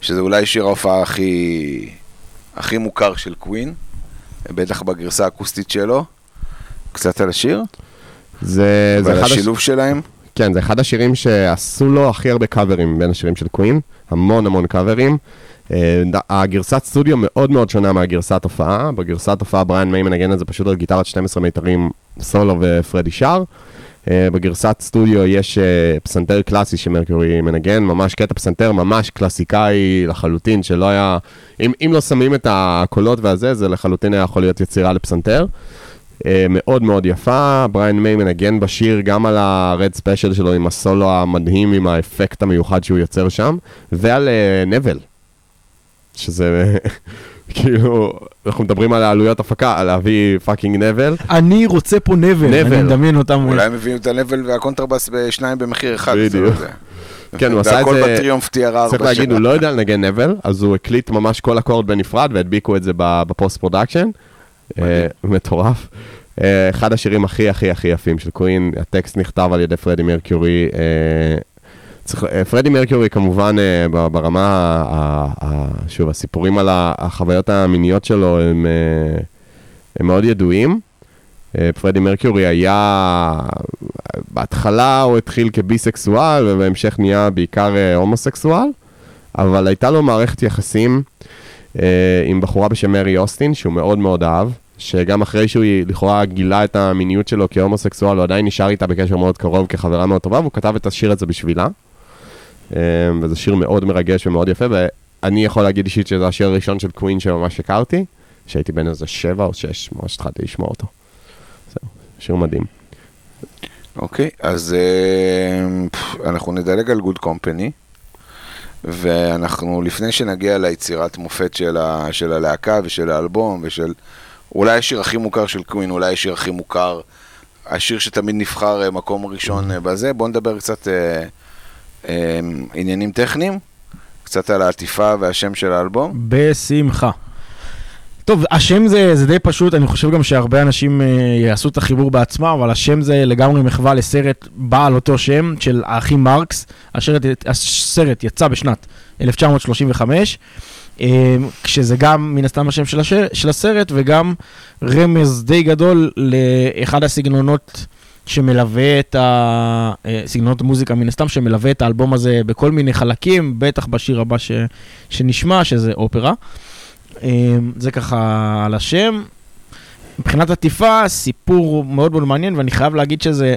שזה אולי שיר ההופעה הכי, הכי מוכר של קווין, בטח בגרסה האקוסטית שלו. קצת על השיר, זה, זה אחד הש... השילוב שלהם. כן, זה אחד השירים שעשו לו הכי הרבה קאברים בין השירים של קווין, המון המון קאברים. אה, הגרסת סטודיו מאוד מאוד שונה מהגרסת הופעה. בגרסת הופעה בריאן מיי מנגן את זה פשוט על גיטרת 12 מיתרים סולו ופרדי שר. אה, בגרסת סטודיו יש אה, פסנתר קלאסי שמרקורי מנגן, ממש קטע פסנתר ממש קלאסיקאי לחלוטין, שלא היה... אם, אם לא שמים את הקולות והזה, זה לחלוטין היה יכול להיות יצירה לפסנתר. אה, מאוד מאוד יפה, בריין מיי מנגן בשיר גם על ה-Red Special שלו עם הסולו המדהים, עם האפקט המיוחד שהוא יוצר שם, ועל נבל, שזה כאילו, אנחנו מדברים על העלויות הפקה, על להביא fucking נבל. אני רוצה פה נבל, נבל. אני מדמיין אותם. אולי הם הביאו את הנבל והקונטרבאס בשניים במחיר אחד. בדיוק. לא. כן, הוא עשה את והכל זה- ב Triumph TR4 צריך להגיד. הוא לא יודע לנגן נבל, אז הוא הקליט ממש כל אקורד בנפרד והדביקו את זה ב- ב post production. אה, מטורף. אה, אחד השירים הכי הכי הכי יפים של קווין, הטקסט נכתב על ידי פרדי מרקיורי. צריך- אה, פרדי מרקיורי כמובן אה, ברמה, שוב, הסיפורים על החוויות המיניות שלו הם, אה, הם מאוד ידועים. פרדי מרקיורי היה, בהתחלה הוא התחיל כביסקסואל ובהמשך נהיה בעיקר הומוסקסואל, אבל הייתה לו מערכת יחסים עם בחורה בשם מרי אוסטין, שהוא מאוד מאוד אהב, שגם אחרי שהוא לכאורה גילה את המיניות שלו כהומוסקסואל, הוא עדיין נשאר איתה בקשר מאוד קרוב כחברה מאוד טובה, והוא כתב את השיר הזה בשבילה. אה, וזה שיר מאוד מרגש ומאוד יפה, ואני יכול להגיד אישית שזה השיר הראשון של קווין שממש הכרתי, שהייתי בן איזה שבע או שש, ממש התחלתי לשמוע אותו. זהו, שיר מדהים. אוקיי, אז אה, פף, אנחנו נדלג על גוד קומפני, ואנחנו, לפני שנגיע ליצירת מופת של, ה, של הלהקה ושל האלבום ושל אולי השיר הכי מוכר של קווין, אולי השיר הכי מוכר השיר שתמיד נבחר אה, מקום ראשון אה, בזה. בואו נדבר קצת אה, עניינים טכניים, קצת על העטיפה והשם של האלבום. בשמחה. טוב, השם זה, זה די פשוט, אני חושב גם שהרבה אנשים אה, יעשו את החיבור בעצמם, אבל השם זה לגמרי מחווה לסרט בעל אותו שם של האחים מרקס. הסרט, הסרט יצא בשנת 1935, אה, כשזה גם מן הסתם השם של, השיר, של הסרט וגם רמז די גדול לאחד הסגנונות שמלווה את ה... אה, סגנונות מוזיקה מן הסתם, שמלווה את האלבום הזה בכל מיני חלקים, בטח בשיר הבא ש... שנשמע, שזה אופרה. אה, זה ככה על השם. מבחינת עטיפה, סיפור מאוד מאוד מעניין, ואני חייב להגיד שזה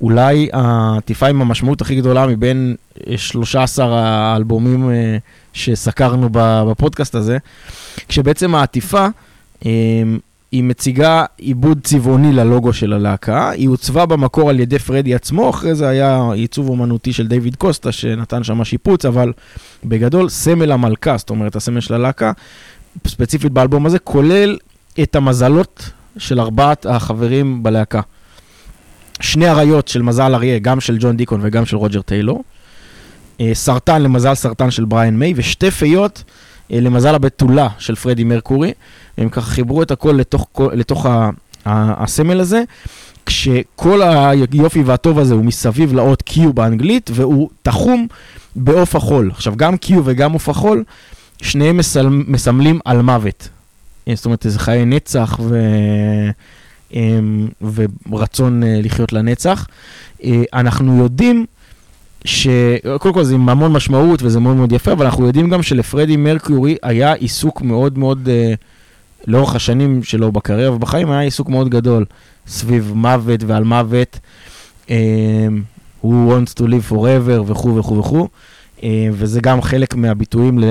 אולי העטיפה עם המשמעות הכי גדולה מבין אה, 13 האלבומים אה, שסקרנו בפודקאסט הזה, כשבעצם העטיפה אה, היא מציגה עיבוד צבעוני ללוגו של הלהקה, היא עוצבה במקור על ידי פרדי עצמו, אחרי זה היה עיצוב אומנותי של דיוויד קוסטה שנתן שם שיפוץ, אבל בגדול סמל המלכה, זאת אומרת הסמל של הלהקה, ספציפית באלבום הזה, כולל את המזלות של ארבעת החברים בלהקה. שני אריות של מזל אריה, גם של ג'ון דיקון וגם של רוג'ר טיילור. אה, סרטן למזל סרטן של בריאן מיי, ושתי פיות למזל הבתולה של פרדי מרקורי. הם ככה חיברו את הכל לתוך, לתוך ה, ה, הסמל הזה, כשכל היופי והטוב הזה הוא מסביב לאות Q באנגלית, והוא תחום בעוף החול. עכשיו, גם Q וגם עוף החול, שניהם מסל, מסמלים על מוות. אה, זאת אומרת, איזה חיי נצח ו... אמ, ורצון אה, לחיות לנצח. אה, אנחנו יודעים שקודם כל זה עם המון משמעות וזה מאוד מאוד יפה, אבל אנחנו יודעים גם שלפרדי מרקיורי היה עיסוק מאוד מאוד, אה, לאורך השנים שלו בקריירה ובחיים, היה עיסוק מאוד גדול סביב מוות ועל מוות. אה, Who wants to live forever וכו' וכו' וכו', אה, וזה גם חלק מהביטויים ל-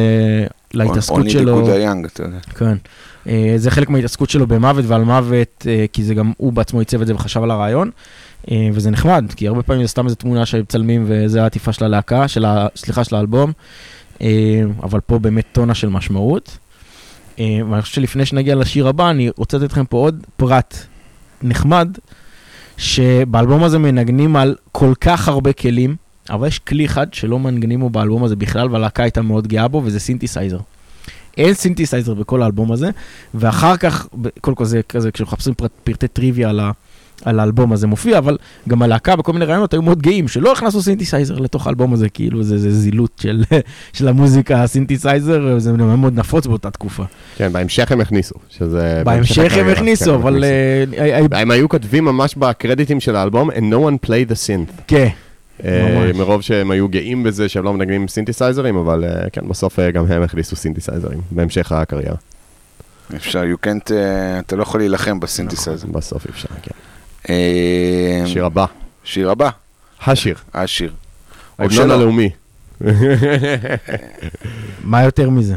להתעסקות שלו. good are young, אתה יודע. כן. אה, זה חלק מההתעסקות שלו במוות ועל מוות, אה, כי זה גם הוא בעצמו עיצב את זה וחשב על הרעיון. אה, וזה נחמד, כי הרבה פעמים זה סתם איזו תמונה שמצלמים וזה העטיפה של הלהקה, של ה... סליחה, של האלבום. אבל פה באמת טונה של משמעות. ואני חושב שלפני שנגיע לשיר הבא, אני רוצה לתת לכם פה עוד פרט נחמד, שבאלבום הזה מנגנים על כל כך הרבה כלים, אבל יש כלי אחד שלא מנגנים בו באלבום הזה בכלל, והלהקה הייתה מאוד גאה בו, וזה סינתסייזר. אין סינתסייזר בכל האלבום הזה, ואחר כך, קודם כל זה כזה, כשמחפשים פרט, פרטי טריוויה על, ה, על האלבום הזה מופיע, אבל גם הלהקה בכל מיני רעיונות היו מאוד גאים, שלא הכניסו סינתסייזר לתוך האלבום הזה, כאילו זה, זה זילות של, של המוזיקה, הסינתסייזר, זה מאוד נפוץ באותה תקופה. כן, בהמשך הם הכניסו, שזה... בהמשך הם הכניסו, כן, הם אבל... אה, אה, אה, הם היו כותבים ממש בקרדיטים של האלבום, and no one played the synth. כן. מרוב שהם היו גאים בזה שהם לא מנגנים עם סינתסייזרים, אבל אה, כן, בסוף אה, גם הם הכניסו סינתסייזרים בהמשך הקריירה. אפשר, you can't, אה, אתה לא יכול להילחם בסינתסייזר. בסוף אפשר, כן. אה, שיר הבא, שיר הבא, השיר, השיר. ההמנון שלא. הלאומי. מה יותר מזה?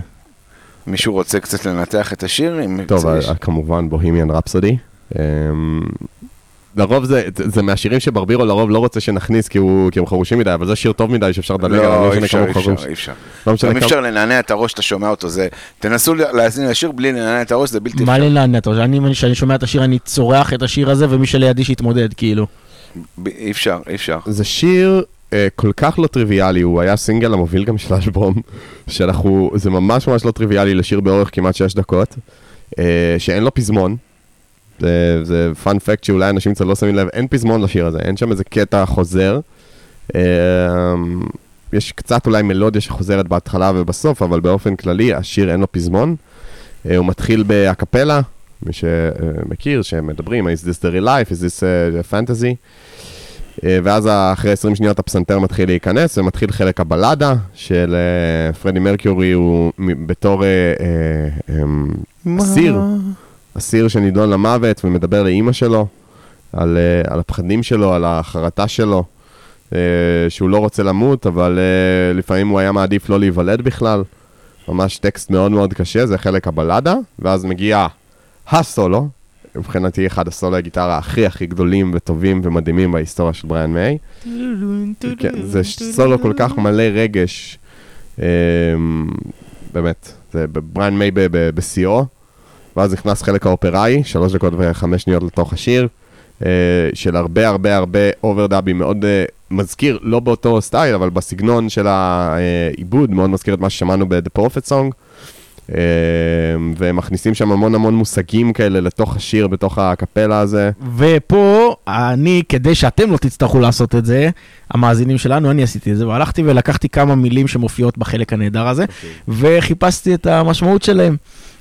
מישהו רוצה קצת לנתח את השיר? טוב, אה, כמובן בוהמיאן רפסודי. לרוב זה, זה מהשירים שברבירו לרוב לא רוצה שנכניס כי, הוא, כי הם חרושים מדי, אבל זה שיר טוב מדי שאפשר לדלג עליו, לא, לא אי משנה אפשר, כמה אי הוא אפשר, חרוש. אי אפשר. לא גם אי. אפשר לנענע את הראש, אתה שומע אותו, זה... תנסו להאזין לשיר בלי לנענע את הראש, זה בלתי מה אפשרי. לנענע? אתה יודע, אני, כשאני שומע את השיר, אני צורח את השיר הזה, ומי שלידי שיתמודד, כאילו. אי אפשר, אי אפשר. זה שיר אה, כל כך לא טריוויאלי, הוא היה סינגל המוביל גם של האלבום, שאנחנו, זה ממש ממש לא טריוויאלי לשיר באורך כמעט 6 דקות, אה, שאין לו פזמון. זה, פאנ פקט שאולי אנשים קצת לא שמים לב, אין פזמון לשיר הזה, אין שם איזה קטע חוזר. אה, יש קצת אולי מלודיה שחוזרת בהתחלה ובסוף, אבל באופן כללי השיר אין לו פזמון. אה, הוא מתחיל באקפלה, מי שמכיר, שמדברים, is this the real life, is this uh, fantasy. אה, ואז אחרי 20 שניות הפסנתר מתחיל להיכנס, ומתחיל חלק הבלדה של אה, פרדי מרקיורי, הוא בתור אה, אה, אמ, אסיר, שנידון למוות ומדבר לאימא שלו על, אה, על הפחדים שלו, על החרטה שלו, אה, שהוא לא רוצה למות, אבל אה, לפעמים הוא היה מעדיף לא להיוולד בכלל. ממש טקסט מאוד מאוד קשה, זה חלק הבלדה, ואז מגיע הסולו, מבחינתי אחד הסולו הגיטרה הכי הכי גדולים וטובים ומדהימים בהיסטוריה של בריאן מיי. כן, זה סולו כל כך מלא רגש, אמ, באמת, זה בריאן מיי בשיאו, ואז נכנס חלק האופראי, שלוש דקות וחמש שניות לתוך השיר, אה, של הרבה הרבה הרבה אוברדאבים, מאוד אה, מזכיר, לא באותו סטייל, אבל בסגנון של העיבוד, מאוד מזכיר את מה ששמענו ב-The Prophet Song. אה, ומכניסים שם המון המון מושגים כאלה לתוך השיר, בתוך הקפלה הזה. ופה, אני, כדי שאתם לא תצטרכו לעשות את זה, המאזינים שלנו, אני עשיתי את זה, והלכתי ולקחתי כמה מילים שמופיעות בחלק הנהדר הזה, וחיפשתי את המשמעות שלהם.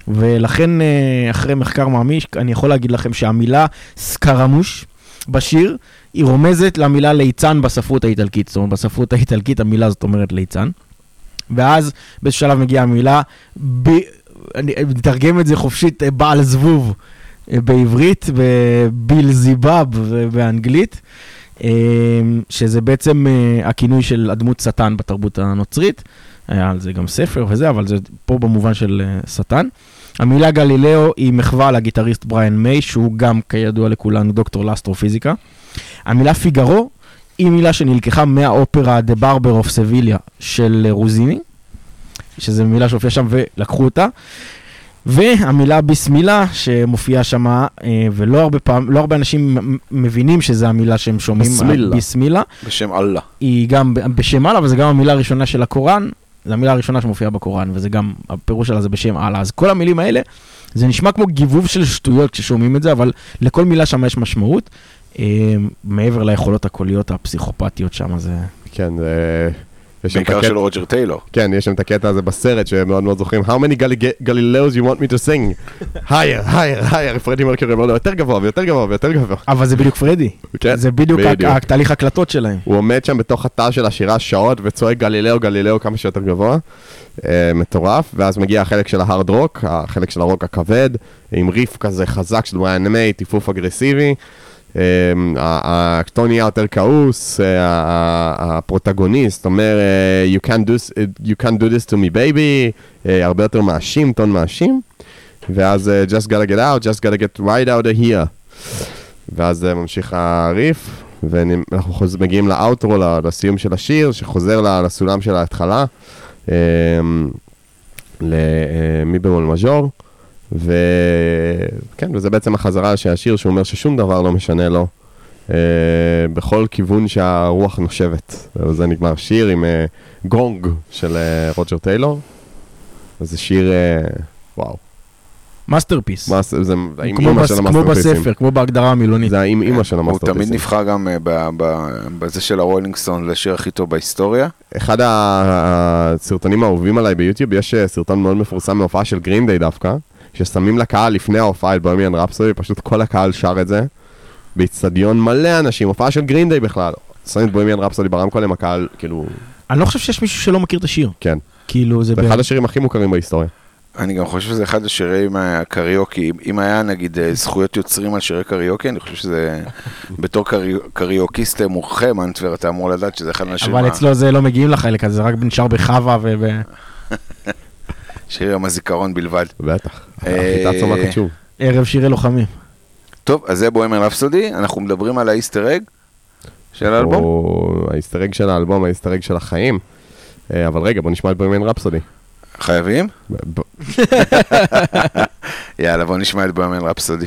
ולכן, אה, אחרי מחקר מעמיק, אני יכול להגיד לכם שהמילה סקרמוש בשיר, היא רומזת למילה ליצן בספרות האיטלקית. זאת אומרת, בספרות האיטלקית המילה הזאת אומרת ליצן. ואז באיזשהו שלב מגיעה המילה, ב... אני מתרגם את זה חופשית, אה, בעל זבוב אה, בעברית, ובילזיבב באנגלית, שזה בעצם הכינוי של הדמות שטן בתרבות הנוצרית. היה על זה גם ספר וזה, אבל זה פה במובן של שטן. המילה גלילאו היא מחווה לגיטריסט בריאן מיי, שהוא גם, כידוע לכולנו, דוקטור לאסטרופיזיקה. המילה פיגארו היא מילה שנלקחה מהאופרה The Barber of Sevilla של רוזיני, שזו מילה שהופיעה שם ולקחו אותה. והמילה ביסמילה שמופיעה שם, אה, ולא הרבה פעם, לא הרבה אנשים מבינים שזו המילה שהם שומעים, ביסמילה. ביסמילה, בשם אללה. היא גם בשם אללה, וזה גם המילה הראשונה של הקוראן, זו המילה הראשונה שמופיעה בקוראן, וזה גם, הפירוש שלה זה בשם אללה. אז כל המילים האלה, זה נשמע כמו גיבוב של שטויות כששומעים את זה, אבל לכל מילה שם יש משמעות. אה, מעבר ליכולות הקוליות הפסיכופתיות שם, זה... כן, זה... את בעיקר של רוג'ר טיילור. כן, יש שם את הקטע הזה בסרט שמאוד מאוד זוכרים. How many Gal- Galileos you want me to sing? higher, higher, higher, פרדי מרקורי אומר לו יותר גבוה ויותר גבוה ויותר גבוה. אבל זה בדיוק פרדי. כן, זה בדיוק תהליך הקלטות שלהם. הוא עומד שם בתוך התא של השירה שעות וצועק גלילאו, גלילאו כמה שיותר גבוה. אה, מטורף, ואז מגיע החלק של ההארד רוק, החלק של הרוק הכבד, עם ריף כזה חזק של בריאן מיי, טיפוף אגרסיבי. ה- הטון נהיה יותר כעוס, אה, הפרוטגוניסט אומר, אה, you can't do, you can't do this to me baby, אה, הרבה יותר מאשים, טון מאשים. ואז just gotta get out, just gotta get right out of here. ואז ממשיך הריף, ואנחנו. מגיעים לאוטרו, לסיום של השיר, שחוזר לסולם של ההתחלה, אה, למי במול מז'ור, וכן, וזה בעצם החזרה של השיר, שהוא אומר ששום דבר לא משנה לו, אה, בכל כיוון שהרוח נושבת. וזה נגמר שיר עם אה, גונג של אה, רוג'ר טיילור, וזה שיר, אה, וואו, masterpiece. מה, זה כמו אימא בס- של כמו המאסטרפיסים. בספר, כמו בהגדרה המילונית. זה האם אימא של הוא המאסטרפיסים. תמיד נבחר גם אה, ב- ב- בזה של הרולינג סטון לשיר הכי טוב בהיסטוריה. אחד הסרטונים האהובים עליי ביוטיוב, יש אה, סרטון מאוד מפורסם מהופעה של גרינדיי דווקא, ששמים לקהל לפני ההופעה את בוהמיאן רפסודי, פשוט כל הקהל שר את זה, באיצטדיון מלא אנשים, הופעה של גרינדיי בכלל. שמים את בוהמיאן רפסודי ברמקול עם הקהל, כאילו, אני לא חושב שיש מישהו שלא מכיר את השיר. כן. כאילו, זה... זה אחד השירים הכי מוכרים בהיסטוריה. אני גם חושב שזה אחד השירים הקריוקי, אם- אם היה נגיד אה, זכויות יוצרים על שירי קריוקי, אני חושב שזה, בתור קרי- קריוקיסט מומחה מאנטבר, אתה אמור לדעת שזה אחד מהשירים אבל אצלו זה לא מגיעים לחלק הזה, זה רק נשאר בחווה ו... שירי יום הזיכרון בלבד. בטח. אה, החיטה צומחת שוב. ערב שירי לוחמים. טוב, אז זה בוהמר רפסודי, אנחנו מדברים על האיסטר אג של האלבום. או האיסטרג של האלבום, האיסטרג של החיים. אה, אבל רגע, בוא נשמע את בוהמיאן רפסודי. חייבים? יאללה, בוא נשמע את בוהמר רפסודי.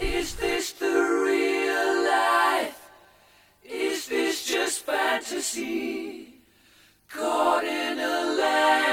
Is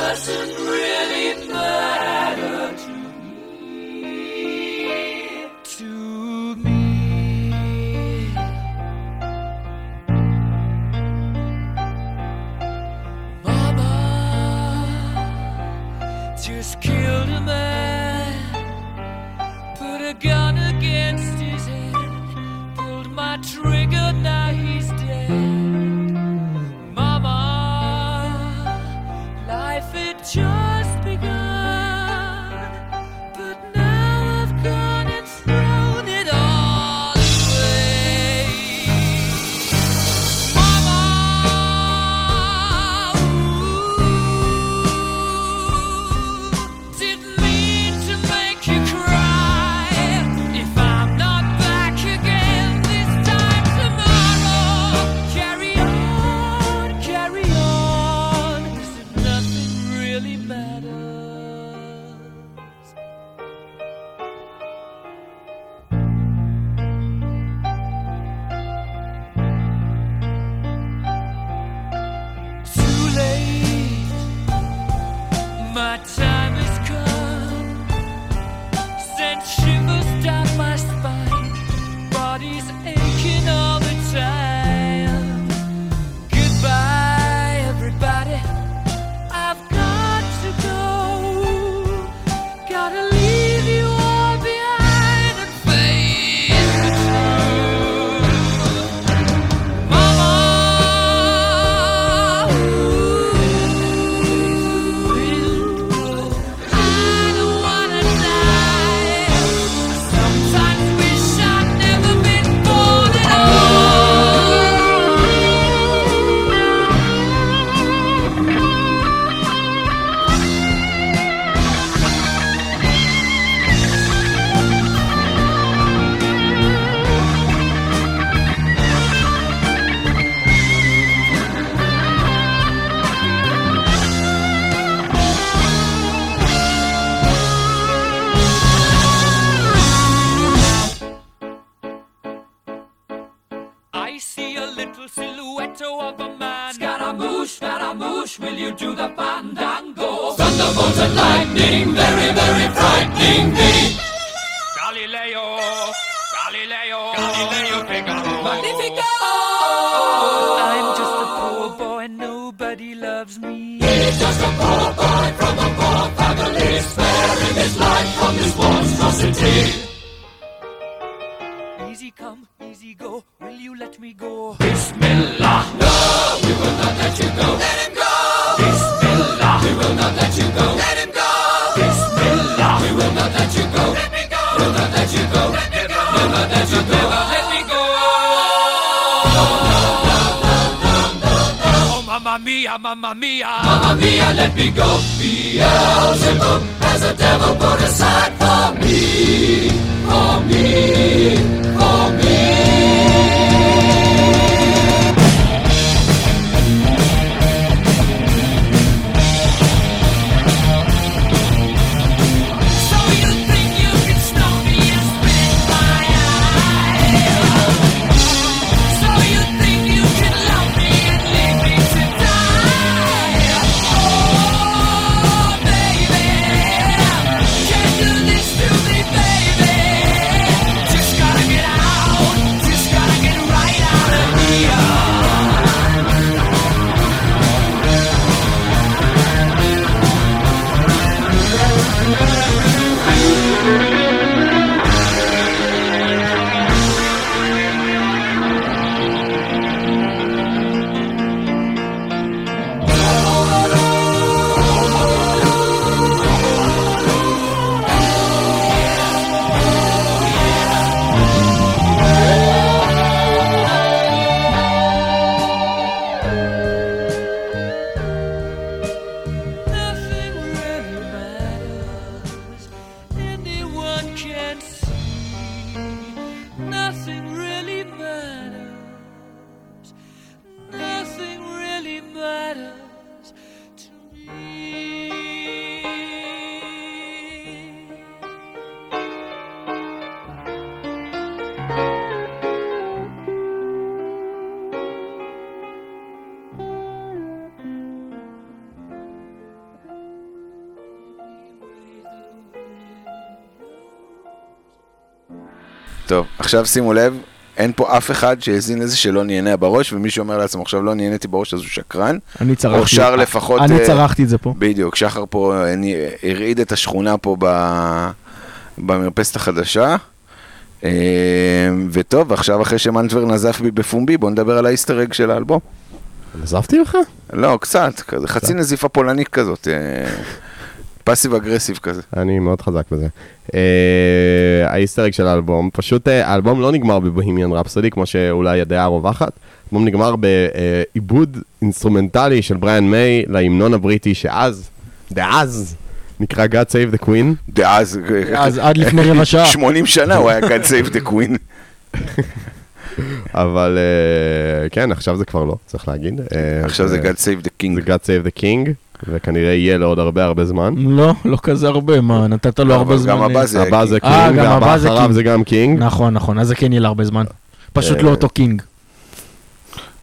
Doesn't really matter to me. To me. Mama just killed a man, put a gun against his head, pulled my trigger, now he's joy. עכשיו שימו לב, אין פה אף אחד שהאזין לזה שלא נהנה בראש, ומי שאומר לעצמו עכשיו לא נהניתי בראש אז הוא שקרן. אני צרחתי. או שר לפחות... אני אה, צרחתי את זה פה. בדיוק, שחר פה אה, אני- הרעיד את השכונה פה ב... במרפסת החדשה. אה, וטוב, עכשיו אחרי שמנטבר נזף בי בפומבי, בוא נדבר על האיסטר אג של האלבום. עזבתי לך? לא, קצת, חצי נזיפה פולנית כזאת, פאסיב אגרסיב כזה. אני מאוד חזק בזה. אה, ה Easter egg של האלבום, פשוט אה, האלבום לא נגמר בבוהמיאן רפסודי, כמו שאולי הדעה הרווחת. האלבום נגמר בעיבוד אינסטרומנטלי של בריאן מיי להמנון הבריטי שאז, דאז, נקרא God Save the Queen. דאז, אז עד לפני רבע שעה. 80 שנה הוא היה God Save the Queen. אבל אה, כן, עכשיו זה כבר לא, צריך להגיד. אה, עכשיו זה God Save the זה King. God Save the King, וכנראה יהיה לעוד הרבה הרבה זמן. לא, לא כזה הרבה, מה, נתת לו לא, הרבה זמן. גם הבא זה הבא זה אה, king, גם והבא אחריו. זה גם king. נכון, נכון, אז זה כן יהיה לה הרבה זמן. פשוט אה, לא אותו king.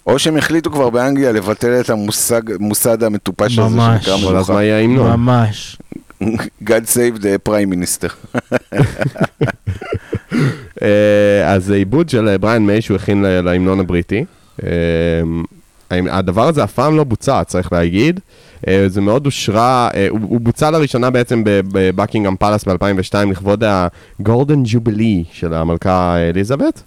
או שהם החליטו כבר באנגליה לבטל את המושג, מוסד המטופש הזה ממש. שנקרא אבל אז מלוכה. מה יהיה ההמנון? ממש. God save the prime minister. אה, אז זה עיבוד של אה, בריאן מיי שהוא הכין ל- להמנון הבריטי. אה, הדבר הזה אף פעם לא בוצע, צריך להגיד. אה, זה מאוד אושרה, אה, הוא הוא בוצע לראשונה בעצם בבקינגהם פלאס ב-2002 לכבוד ה Golden Jubilee של המלכה אליזבת.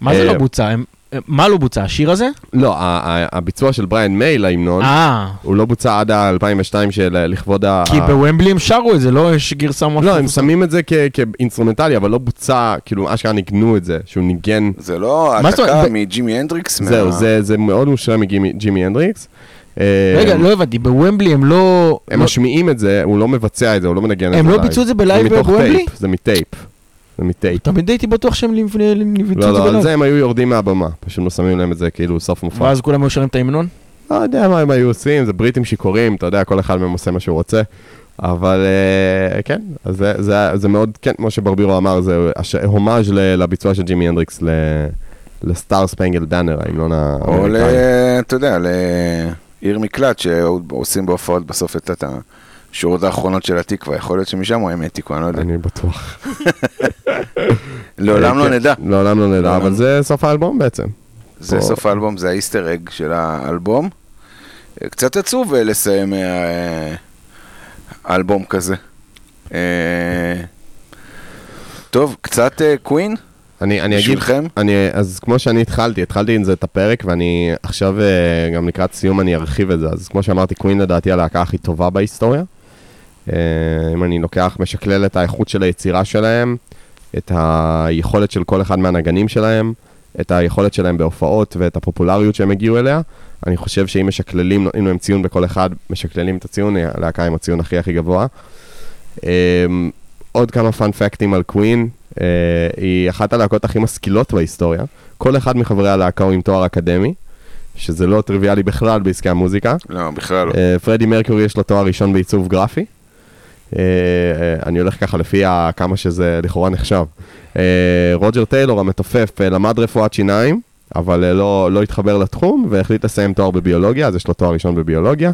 מה זה אה, לא בוצע? הם- מה לא בוצע? השיר הזה? לא, ה- ה- הביצוע של בריאן מיי להמנון, אה, הוא לא בוצע עד ה-2002 של אה, לכבוד ה... כי בוומבלי הם שרו את זה, לא יש גרסה ממש... לא, הם. שמים את זה כאינסטרומנטלי, אבל לא בוצע, כאילו, אשכרה ניגנו את זה, שהוא ניגן זה לא העתקה? מג'ימי הנדריקס? זהו, זה, זה מאוד מושפע מג'ימי הנדריקס. אה, רגע, לא הבנתי, בוומבלי הם לא... הם לא- משמיעים את זה, הוא לא מבצע את זה, הוא לא מנגן את זה הם לא. ביצעו את זה בלייב מתוך בוומבלי? טייפ, זה מטייפ. זה מטייפ. תמיד הייתי בטוח שהם לפני- ביצעו לא, לא, על. זה הם היו יורדים מהבמה, פשוט לא שמים להם את זה כאילו סוף מופע. ואז כולם היו שרים את ההמנון? לא יודע מה הם היו עושים, זה בריטים שיכורים, אתה יודע, כל אחד מהם עושה מה שהוא רוצה. אבל אה, כן, אז זה, זה, זה מאוד, כן, כמו שברבירו אמר, זה הומאז' לביצוע של ג'ימי הנדריקס ל- לסטאר ספנגל דאנר, ההמנון או ל... האמריקאי. אתה יודע, לעיר מקלט שעושים בהופעות בסוף את את השורות האחרונות של התקווה, יכול להיות שמשם הם העתיקו, אני לא יודע. אני בטוח. לעולם לא כן, נדע. לעולם לא נדע, אבל לא. זה סוף האלבום בעצם. זה סוף האלבום, זה האיסטר אג של האלבום. קצת עצוב אה, לסיים אה, אלבום כזה. אה, טוב, קצת קווין? אני, אני אגיד? אני, אז כמו שאני התחלתי, התחלתי עם זה את הפרק, ואני עכשיו, גם לקראת סיום אני ארחיב את זה. אז כמו שאמרתי, קווין לדעתי הלהקה הכי טובה בהיסטוריה. אה, אם אני לוקח, משקלל את האיכות של היצירה שלהם, את היכולת של כל אחד מהנגנים שלהם, את היכולת שלהם בהופעות ואת הפופולריות שהם הגיעו אליה, אני חושב שאם משקללים, נותנים להם ציון בכל אחד, משקללים את הציון, היא הלהקה עם הציון הכי הכי גבוה. אה, עוד כמה פאנפקטים על קווין, אה, היא אחת הלהקות הכי משכילות בהיסטוריה. כל אחד מחברי הלהקה הוא עם תואר אקדמי, שזה לא טריוויאלי בכלל בעסקי המוזיקה. לא, בכלל לא. פרדי מרקורי יש לו תואר ראשון בעיצוב גרפי. אה, אה, אני הולך ככה לפי כמה שזה לכאורה נחשב. אה, רוג'ר טיילור המתופף למד רפואת שיניים, אבל לא, לא התחבר לתחום והחליט לסיים תואר בביולוגיה, אז יש לו תואר ראשון בביולוגיה.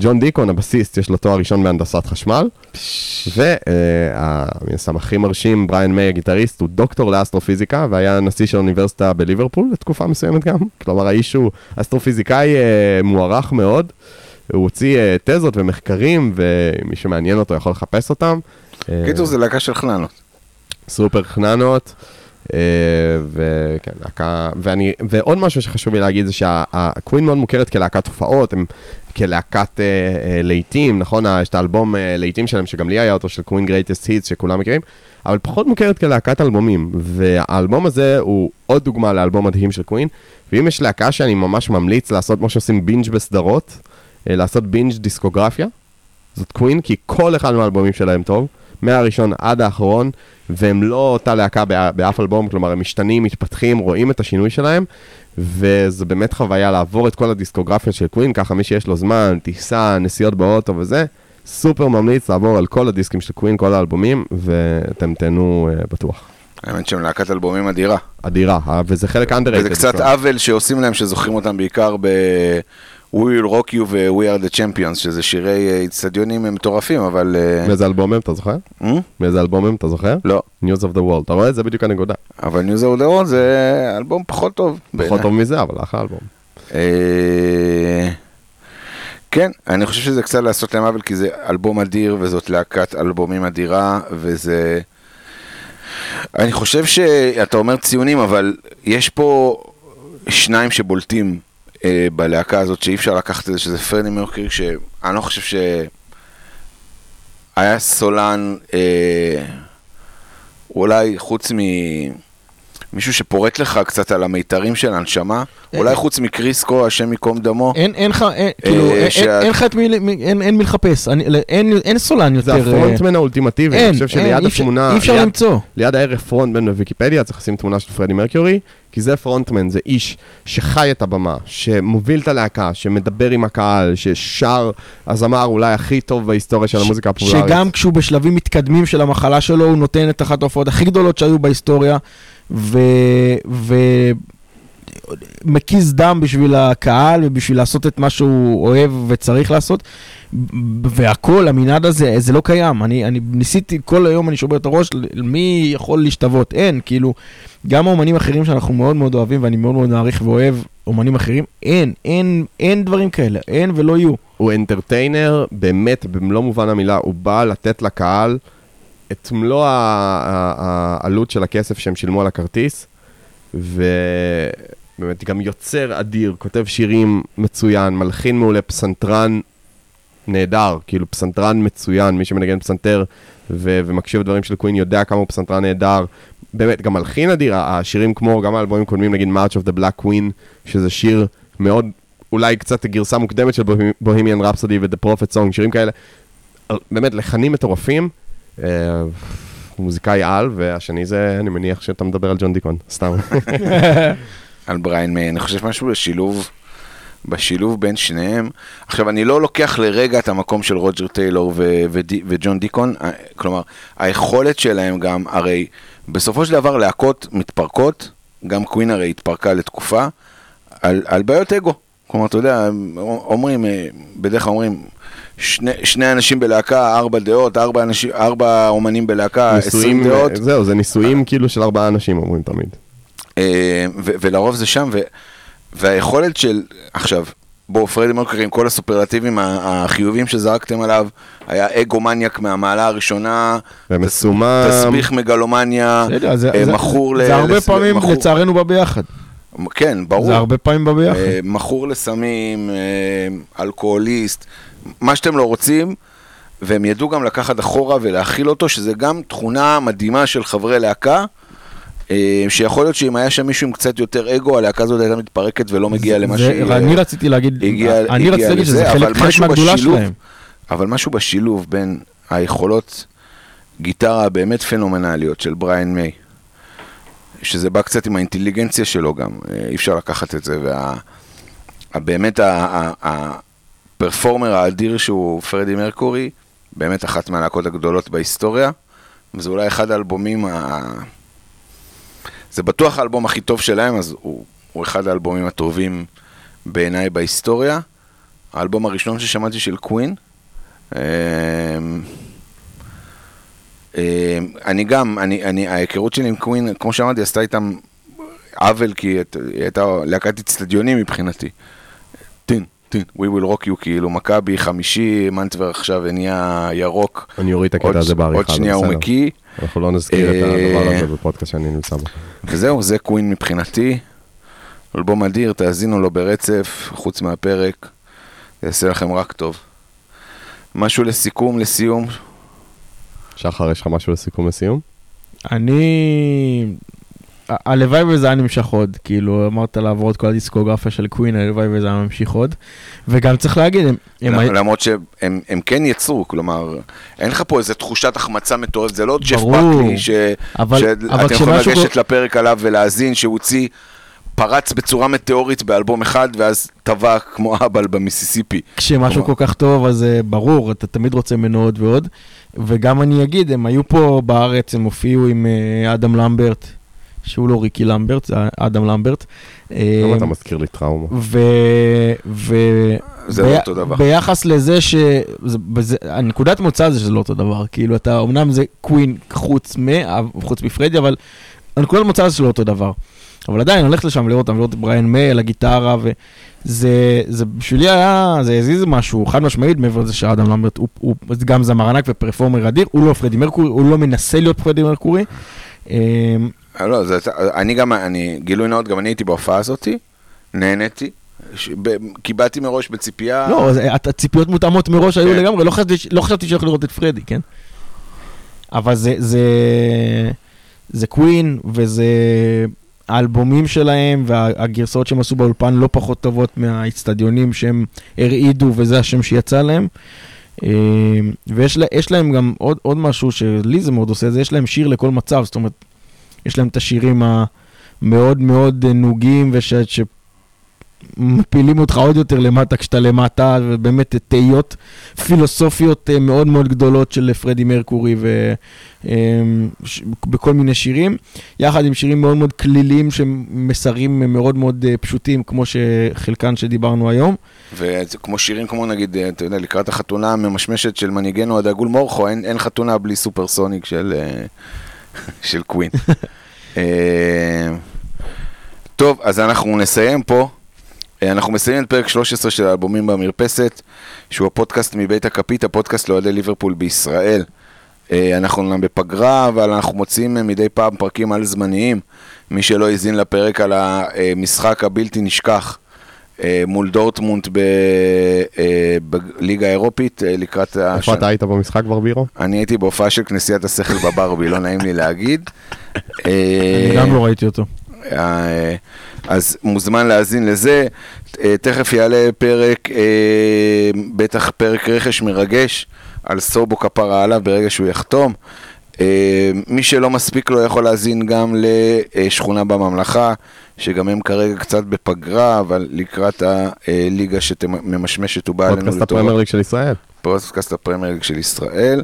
ג'ון דיקון הבסיסט יש לו תואר ראשון בהנדסת חשמל. ומן הסתם הכי מרשים, בריאן מיי הגיטריסט, הוא דוקטור לאסטרופיזיקה והיה נשיא של אוניברסיטה בליברפול לתקופה מסוימת גם. כלומר האיש הוא אסטרופיזיקאי מוערך מאוד. הוא הוציא אה, תזות ומחקרים, ומי שמעניין אותו יכול לחפש אותם. אה, קיצור, זה להקה של חננות. סופר חננות. אה, וכן, להקה, ואני, ועוד משהו שחשוב לי להגיד זה שהקווין מאוד מוכרת כלהקת הופעות, הם כלהקת אה, אה, להיטים, נכון? יש את האלבום אה, להיטים שלהם, שגם לי היה אותו, של קווין Greatest Hits, שכולם מכירים, אבל פחות מוכרת כלהקת אלבומים, והאלבום הזה הוא עוד דוגמה לאלבום מדהים של קווין, ואם יש להקה שאני ממש ממליץ לעשות כמו שעושים בינג' בסדרות, אה, לעשות בינג' דיסקוגרפיה, זאת קווין, כי כל אחד מהאלבומים שלהם טוב, מהראשון עד האחרון, והם לא אותה להקה בא- באף אלבום, כלומר הם משתנים, מתפתחים, רואים את השינוי שלהם, וזו באמת חוויה לעבור את כל הדיסקוגרפיה של קווין, ככה מי שיש לו זמן, טיסה, נסיעות באוטו וזה, סופר ממליץ לעבור על כל הדיסקים של קווין, כל האלבומים, ואתם תהנו uh, בטוח. האמת שהם להקת אלבומים אדירה. אדירה, אה, וזה חלק underrated. וזה קצת בכלל. עוול שעושים להם, שזוכרים אותם בעיקר ב... We will rock you ו-We are the champions, שזה שירי אה, איצטדיונים הם מטורפים, אבל... אה, מאיזה אלבום הם, אתה זוכר? אה? מאיזה אלבום הם, אתה זוכר? לא, News of the World. אתה רואה? זה בדיוק הנקודה. אבל News of the World זה אלבום פחות טוב. פחות. טוב מזה, אבל אחלה אלבום. אה, כן, אני חושב שזה קצת לעשות להם עוול, כי זה אלבום אדיר, וזאת להקת אלבומים אדירה, וזה... אני חושב שאתה אומר ציונים, אבל יש פה שניים שבולטים אה, בלהקה הזאת, שאי אפשר לקחת את זה, שזה פרדי מרקרי, שאני לא חושב ש... היה סולן, אה, אולי חוץ מ... מישהו שפורט לך קצת על המיתרים של הנשמה, אולי חוץ מקריסקו, השם ייקום דמו. אין, אין לך, אין, כאילו, אה, אין- שה- אין לך את מי, אין אין מי לחפש, אין אין סולן זה יותר. אה, הפרונטמן האולטימטיבי, אני חושב שליד התמונה, אי אפשר למצוא. ליד הערך פרונטמן בוויקיפדיה צריך לשים תמונה של פרדי מרקיורי, כי זה פרונטמן, זה איש שחי את הבמה, שמוביל את הלהקה, שמדבר עם הקהל, ששר הזמר אולי הכי טוב בהיסטוריה של המוזיקה הפופולרית. שגם כשהוא בשלבים מתקדמים של המחלה שלו, הוא נותן את אחת ההופעות הכי גדולות שהיו בהיסטוריה, ו... ו... דם בשביל הקהל ובשביל לעשות את מה שהוא אוהב וצריך לעשות. והכל, המנעד הזה, זה לא קיים. אני, אני ניסיתי, כל היום אני שובר את הראש, מי יכול להשתוות? אין, כאילו, גם האומנים האחרים שאנחנו מאוד מאוד אוהבים ואני מאוד מאוד מעריך ואוהב אומנים אחרים, אין, אין, אין דברים כאלה, אין ולא יהיו. הוא אנטרטיינר, באמת, במלוא מובן המילה, הוא בא לתת לקהל את מלוא העלות של הכסף שהם שילמו על הכרטיס, ובאמת גם יוצר אדיר, כותב שירים מצוין, מלחין מעולה, פסנתרן נהדר, כאילו פסנתרן מצוין, מי שמנגן פסנתר ו- ומקשיב לדברים של קווין יודע כמה הוא פסנתרן נהדר. באמת, גם מלחין אדיר, השירים כמו, גם האלבומים קודמים, נגיד March of the Black Queen, שזה שיר מאוד, אולי קצת גרסה מוקדמת של בוהמיאן רפסודי ו-The Prophet Song, שירים כאלה. באמת, לחנים מטורפים. אה, מוזיקאי על, והשני זה, אני מניח שאתה מדבר על ג'ון דיקון, סתם. על בריין מיי, אני חושב משהו בשילוב, בשילוב בין שניהם. עכשיו, אני לא לוקח לרגע את המקום של רוג'ר טיילור וג'ון דיקון, אה, כלומר, היכולת שלהם גם, הרי בסופו של דבר להקות מתפרקות, גם קווין הרי התפרקה לתקופה, על, על בעיות אגו. כלומר, אתה יודע, אומרים, אה, בדרך כלל אומרים, שני, שני אנשים בלהקה, ארבע דעות, ארבע, אנשים, ארבע אומנים בלהקה, עשרים ניסויים, דעות. זהו, זה ניסויים כאילו של ארבעה אנשים אומרים תמיד. אה, ו- ולרוב זה שם, ו- והיכולת של, עכשיו, בואו, פרדי מרקרי עם כל הסופרלטיבים החיובים שזרקתם עליו, היה אגו מניאק מהמעלה הראשונה, ומסומם. תסביך מגלומניה, אה, זה- מכור ל... זה הרבה לס- פעמים, מכור- לצערנו, בא ביחד. כן, ברור. זה הרבה פעמים בא ביחד. אה, מכור לסמים, אלכוהוליסט, מה שאתם לא רוצים, והם ידעו גם לקחת אחורה ולהכיל אותו, שזה גם תכונה מדהימה של חברי להקה, אה, שיכול להיות שאם היה שם מישהו עם קצת יותר אגו, הלהקה הזאת הייתה מתפרקת ולא מגיעה למה שהיא... אני רציתי להגיד, הגיע- אני הגיע רציתי להגיד שזה חלק מהגדולה בשילוב- שלהם. אבל משהו בשילוב בין היכולות גיטרה הבאמת פנומנליות של בריאן מיי, שזה בא קצת עם האינטליגנציה שלו גם, אה, אי אפשר לקחת את זה, ובאמת הפרפורמר האדיר שהוא פרדי מרקורי, באמת אחת מהלהקות הגדולות בהיסטוריה, וזה אולי אחד האלבומים ה... זה בטוח האלבום הכי טוב שלהם, אז הוא, הוא אחד האלבומים הטובים בעיניי בהיסטוריה. האלבום הראשון ששמעתי של קווין. אמ, אמ, אני גם, אני, אני, ההיכרות שלי עם קווין, כמו שאמרתי, עשתה איתם עוול, כי היא הייתה להקת אצטדיונים מבחינתי. טין, טין, We will rock you, כאילו, מכבי חמישי, מנטבר עכשיו נהיה ירוק. אני אוריד את הקטע הזה בעריכה. עוד שנייה הוא. מקיא. אנחנו לא נזכיר את אה, הדבר הזה בפודקאסט שאני נמצא בו. וזהו, זה קווין מבחינתי. אלבום אדיר, תאזינו לו ברצף, חוץ מהפרק. זה יעשה לכם רק טוב. משהו לסיכום, לסיום. שחר, יש לך משהו לסיכום לסיום? אני... הלוואי וזה היה נמשך עוד, כאילו אמרת לעבור את כל הדיסקוגרפיה של קווין, הלוואי וזה היה ממשיך עוד. וגם צריך להגיד, הם... הם למ- למרות שהם הם כן יצרו, כלומר, אין לך פה איזה תחושת החמצה מטורפת, זה לא ג'ף אבל- שאתם יכולים לגשת לפרק עליו ולהאזין, שהוא הוציא, פרץ בצורה מטאורית באלבום אחד, ואז טבע כמו אבל במיסיסיפי. כשמשהו כל כך טוב, אז אה, ברור, אתה תמיד רוצה ממנו עוד ועוד. וגם אני אגיד, הם היו פה בארץ, הם הופיעו עם אה, אדם למברט, שהוא לא ריקי למברט, זה אדם למברט. אה, למה אתה מזכיר לי טראומה? ו... ו... זה לא אותו דבר. ביחס לזה ש... זה, הנקודת מוצא זה שזה לא אותו דבר. כאילו, אתה, אמנם זה קווין חוץ מ... חוץ מפרדי, אבל הנקודת מוצא זה שזה לא אותו דבר. אבל עדיין, ללכת לשם, לראות אותם, לראות את בריאן מיי על הגיטרה, וזה... זה בשבילי היה... זה הזיז משהו, חד משמעית, מעבר לזה שאדם למברט הוא, הוא גם זמר ענק ופרפורמר אדיר, הוא לא פרדי מרקורי, הוא לא מנסה להיות פרדי מרקורי. אה, לא, זה, אני גם, אני, גילוי נאות, גם אני הייתי בהופעה הזאתי, נהניתי, ש- ב- קיבלתי מראש בציפייה, לא, הת- הציפיות מותאמות מראש היו כן. לגמרי, לא חשבתי לא חשבתי שהולך לראות את פרדי, כן? אבל זה, זה, זה קווין, וזה האלבומים שלהם, והגרסאות שהם עשו באולפן לא פחות טובות מהאיצטדיונים שהם הרעידו, וזה השם שיצא להם. אה, ויש לה, להם גם עוד, עוד משהו שלי זה מאוד עושה, זה יש להם שיר לכל מצב, זאת אומרת, יש להם את השירים המאוד מאוד נוגים, וש... ש... מפילים אותך עוד יותר למטה כשאתה למטה, ובאמת תהיות פילוסופיות אה, מאוד מאוד גדולות של פרדי מרקורי ו, אה, בכל מיני שירים, יחד עם שירים מאוד מאוד כליליים שמסרים מאוד מאוד אה, פשוטים, כמו שחלקן שדיברנו היום. וכמו שירים כמו נגיד, אתה יודע, לקראת החתונה הממשמשת של מנהיגנו הדגול מורכו, אין, אין חתונה בלי סופרסוניק של, של קווין. אה, טוב, אז אנחנו נסיים פה. אה, אנחנו מסיימים את פרק 13 של האלבומים במרפסת, שהוא הפודקאסט מבית הכפית, הפודקאסט לאוהדי ליברפול בישראל. אה, אנחנו אומנם בפגרה, אבל אנחנו מוציאים אה, מדי פעם פרקים על זמניים. מי שלא האזין לפרק על המשחק הבלתי נשכח מול דורטמונט ב- אה, בליגה האירופית אה, לקראת איפה השנה. אתה היית במשחק ברבירו? אני הייתי בהופעה של כנסיית השכל בברבי, לא נעים לי להגיד. אה, אני גם לא ראיתי אותו. אה, אז מוזמן להאזין לזה. אה, תכף יעלה פרק, אה, בטח פרק רכש מרגש על סובו כפרה עליו ברגע שהוא יחתום. אה, מי שלא מספיק לו יכול להאזין גם לשכונה בממלכה, שגם הם כרגע קצת בפגרה, אבל לקראת הליגה שממשמשת ובאה עלינו פודקאסט הפרמייר ליג של ישראל. פודקאסט הפרמייר ליג של ישראל.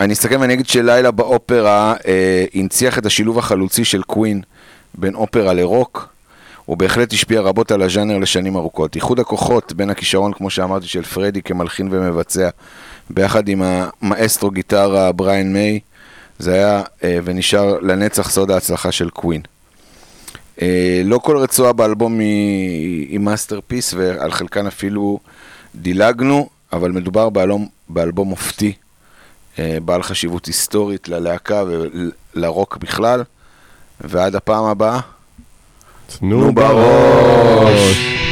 אני אסתכל ואני אגיד שלילה באופרה אה, הנציח את השילוב החלוצי של קווין בין אופרה לרוק. הוא בהחלט השפיע רבות על הז'אנר לשנים ארוכות. איחוד הכוחות בין הכישרון, כמו שאמרתי, של פרדי כמלחין ומבצע, ביחד עם המאסטרו גיטרה בריין מיי, זה היה אה, ונשאר לנצח סוד ההצלחה של קווין. אה, לא כל רצועה באלבום היא, היא masterpiece, ועל חלקן אפילו דילגנו, אבל מדובר באלבום, באלבום מופתי, אה, בעל חשיבות היסטורית ללהקה ולרוק בכלל. ועד הפעם הבאה, תנו בראש.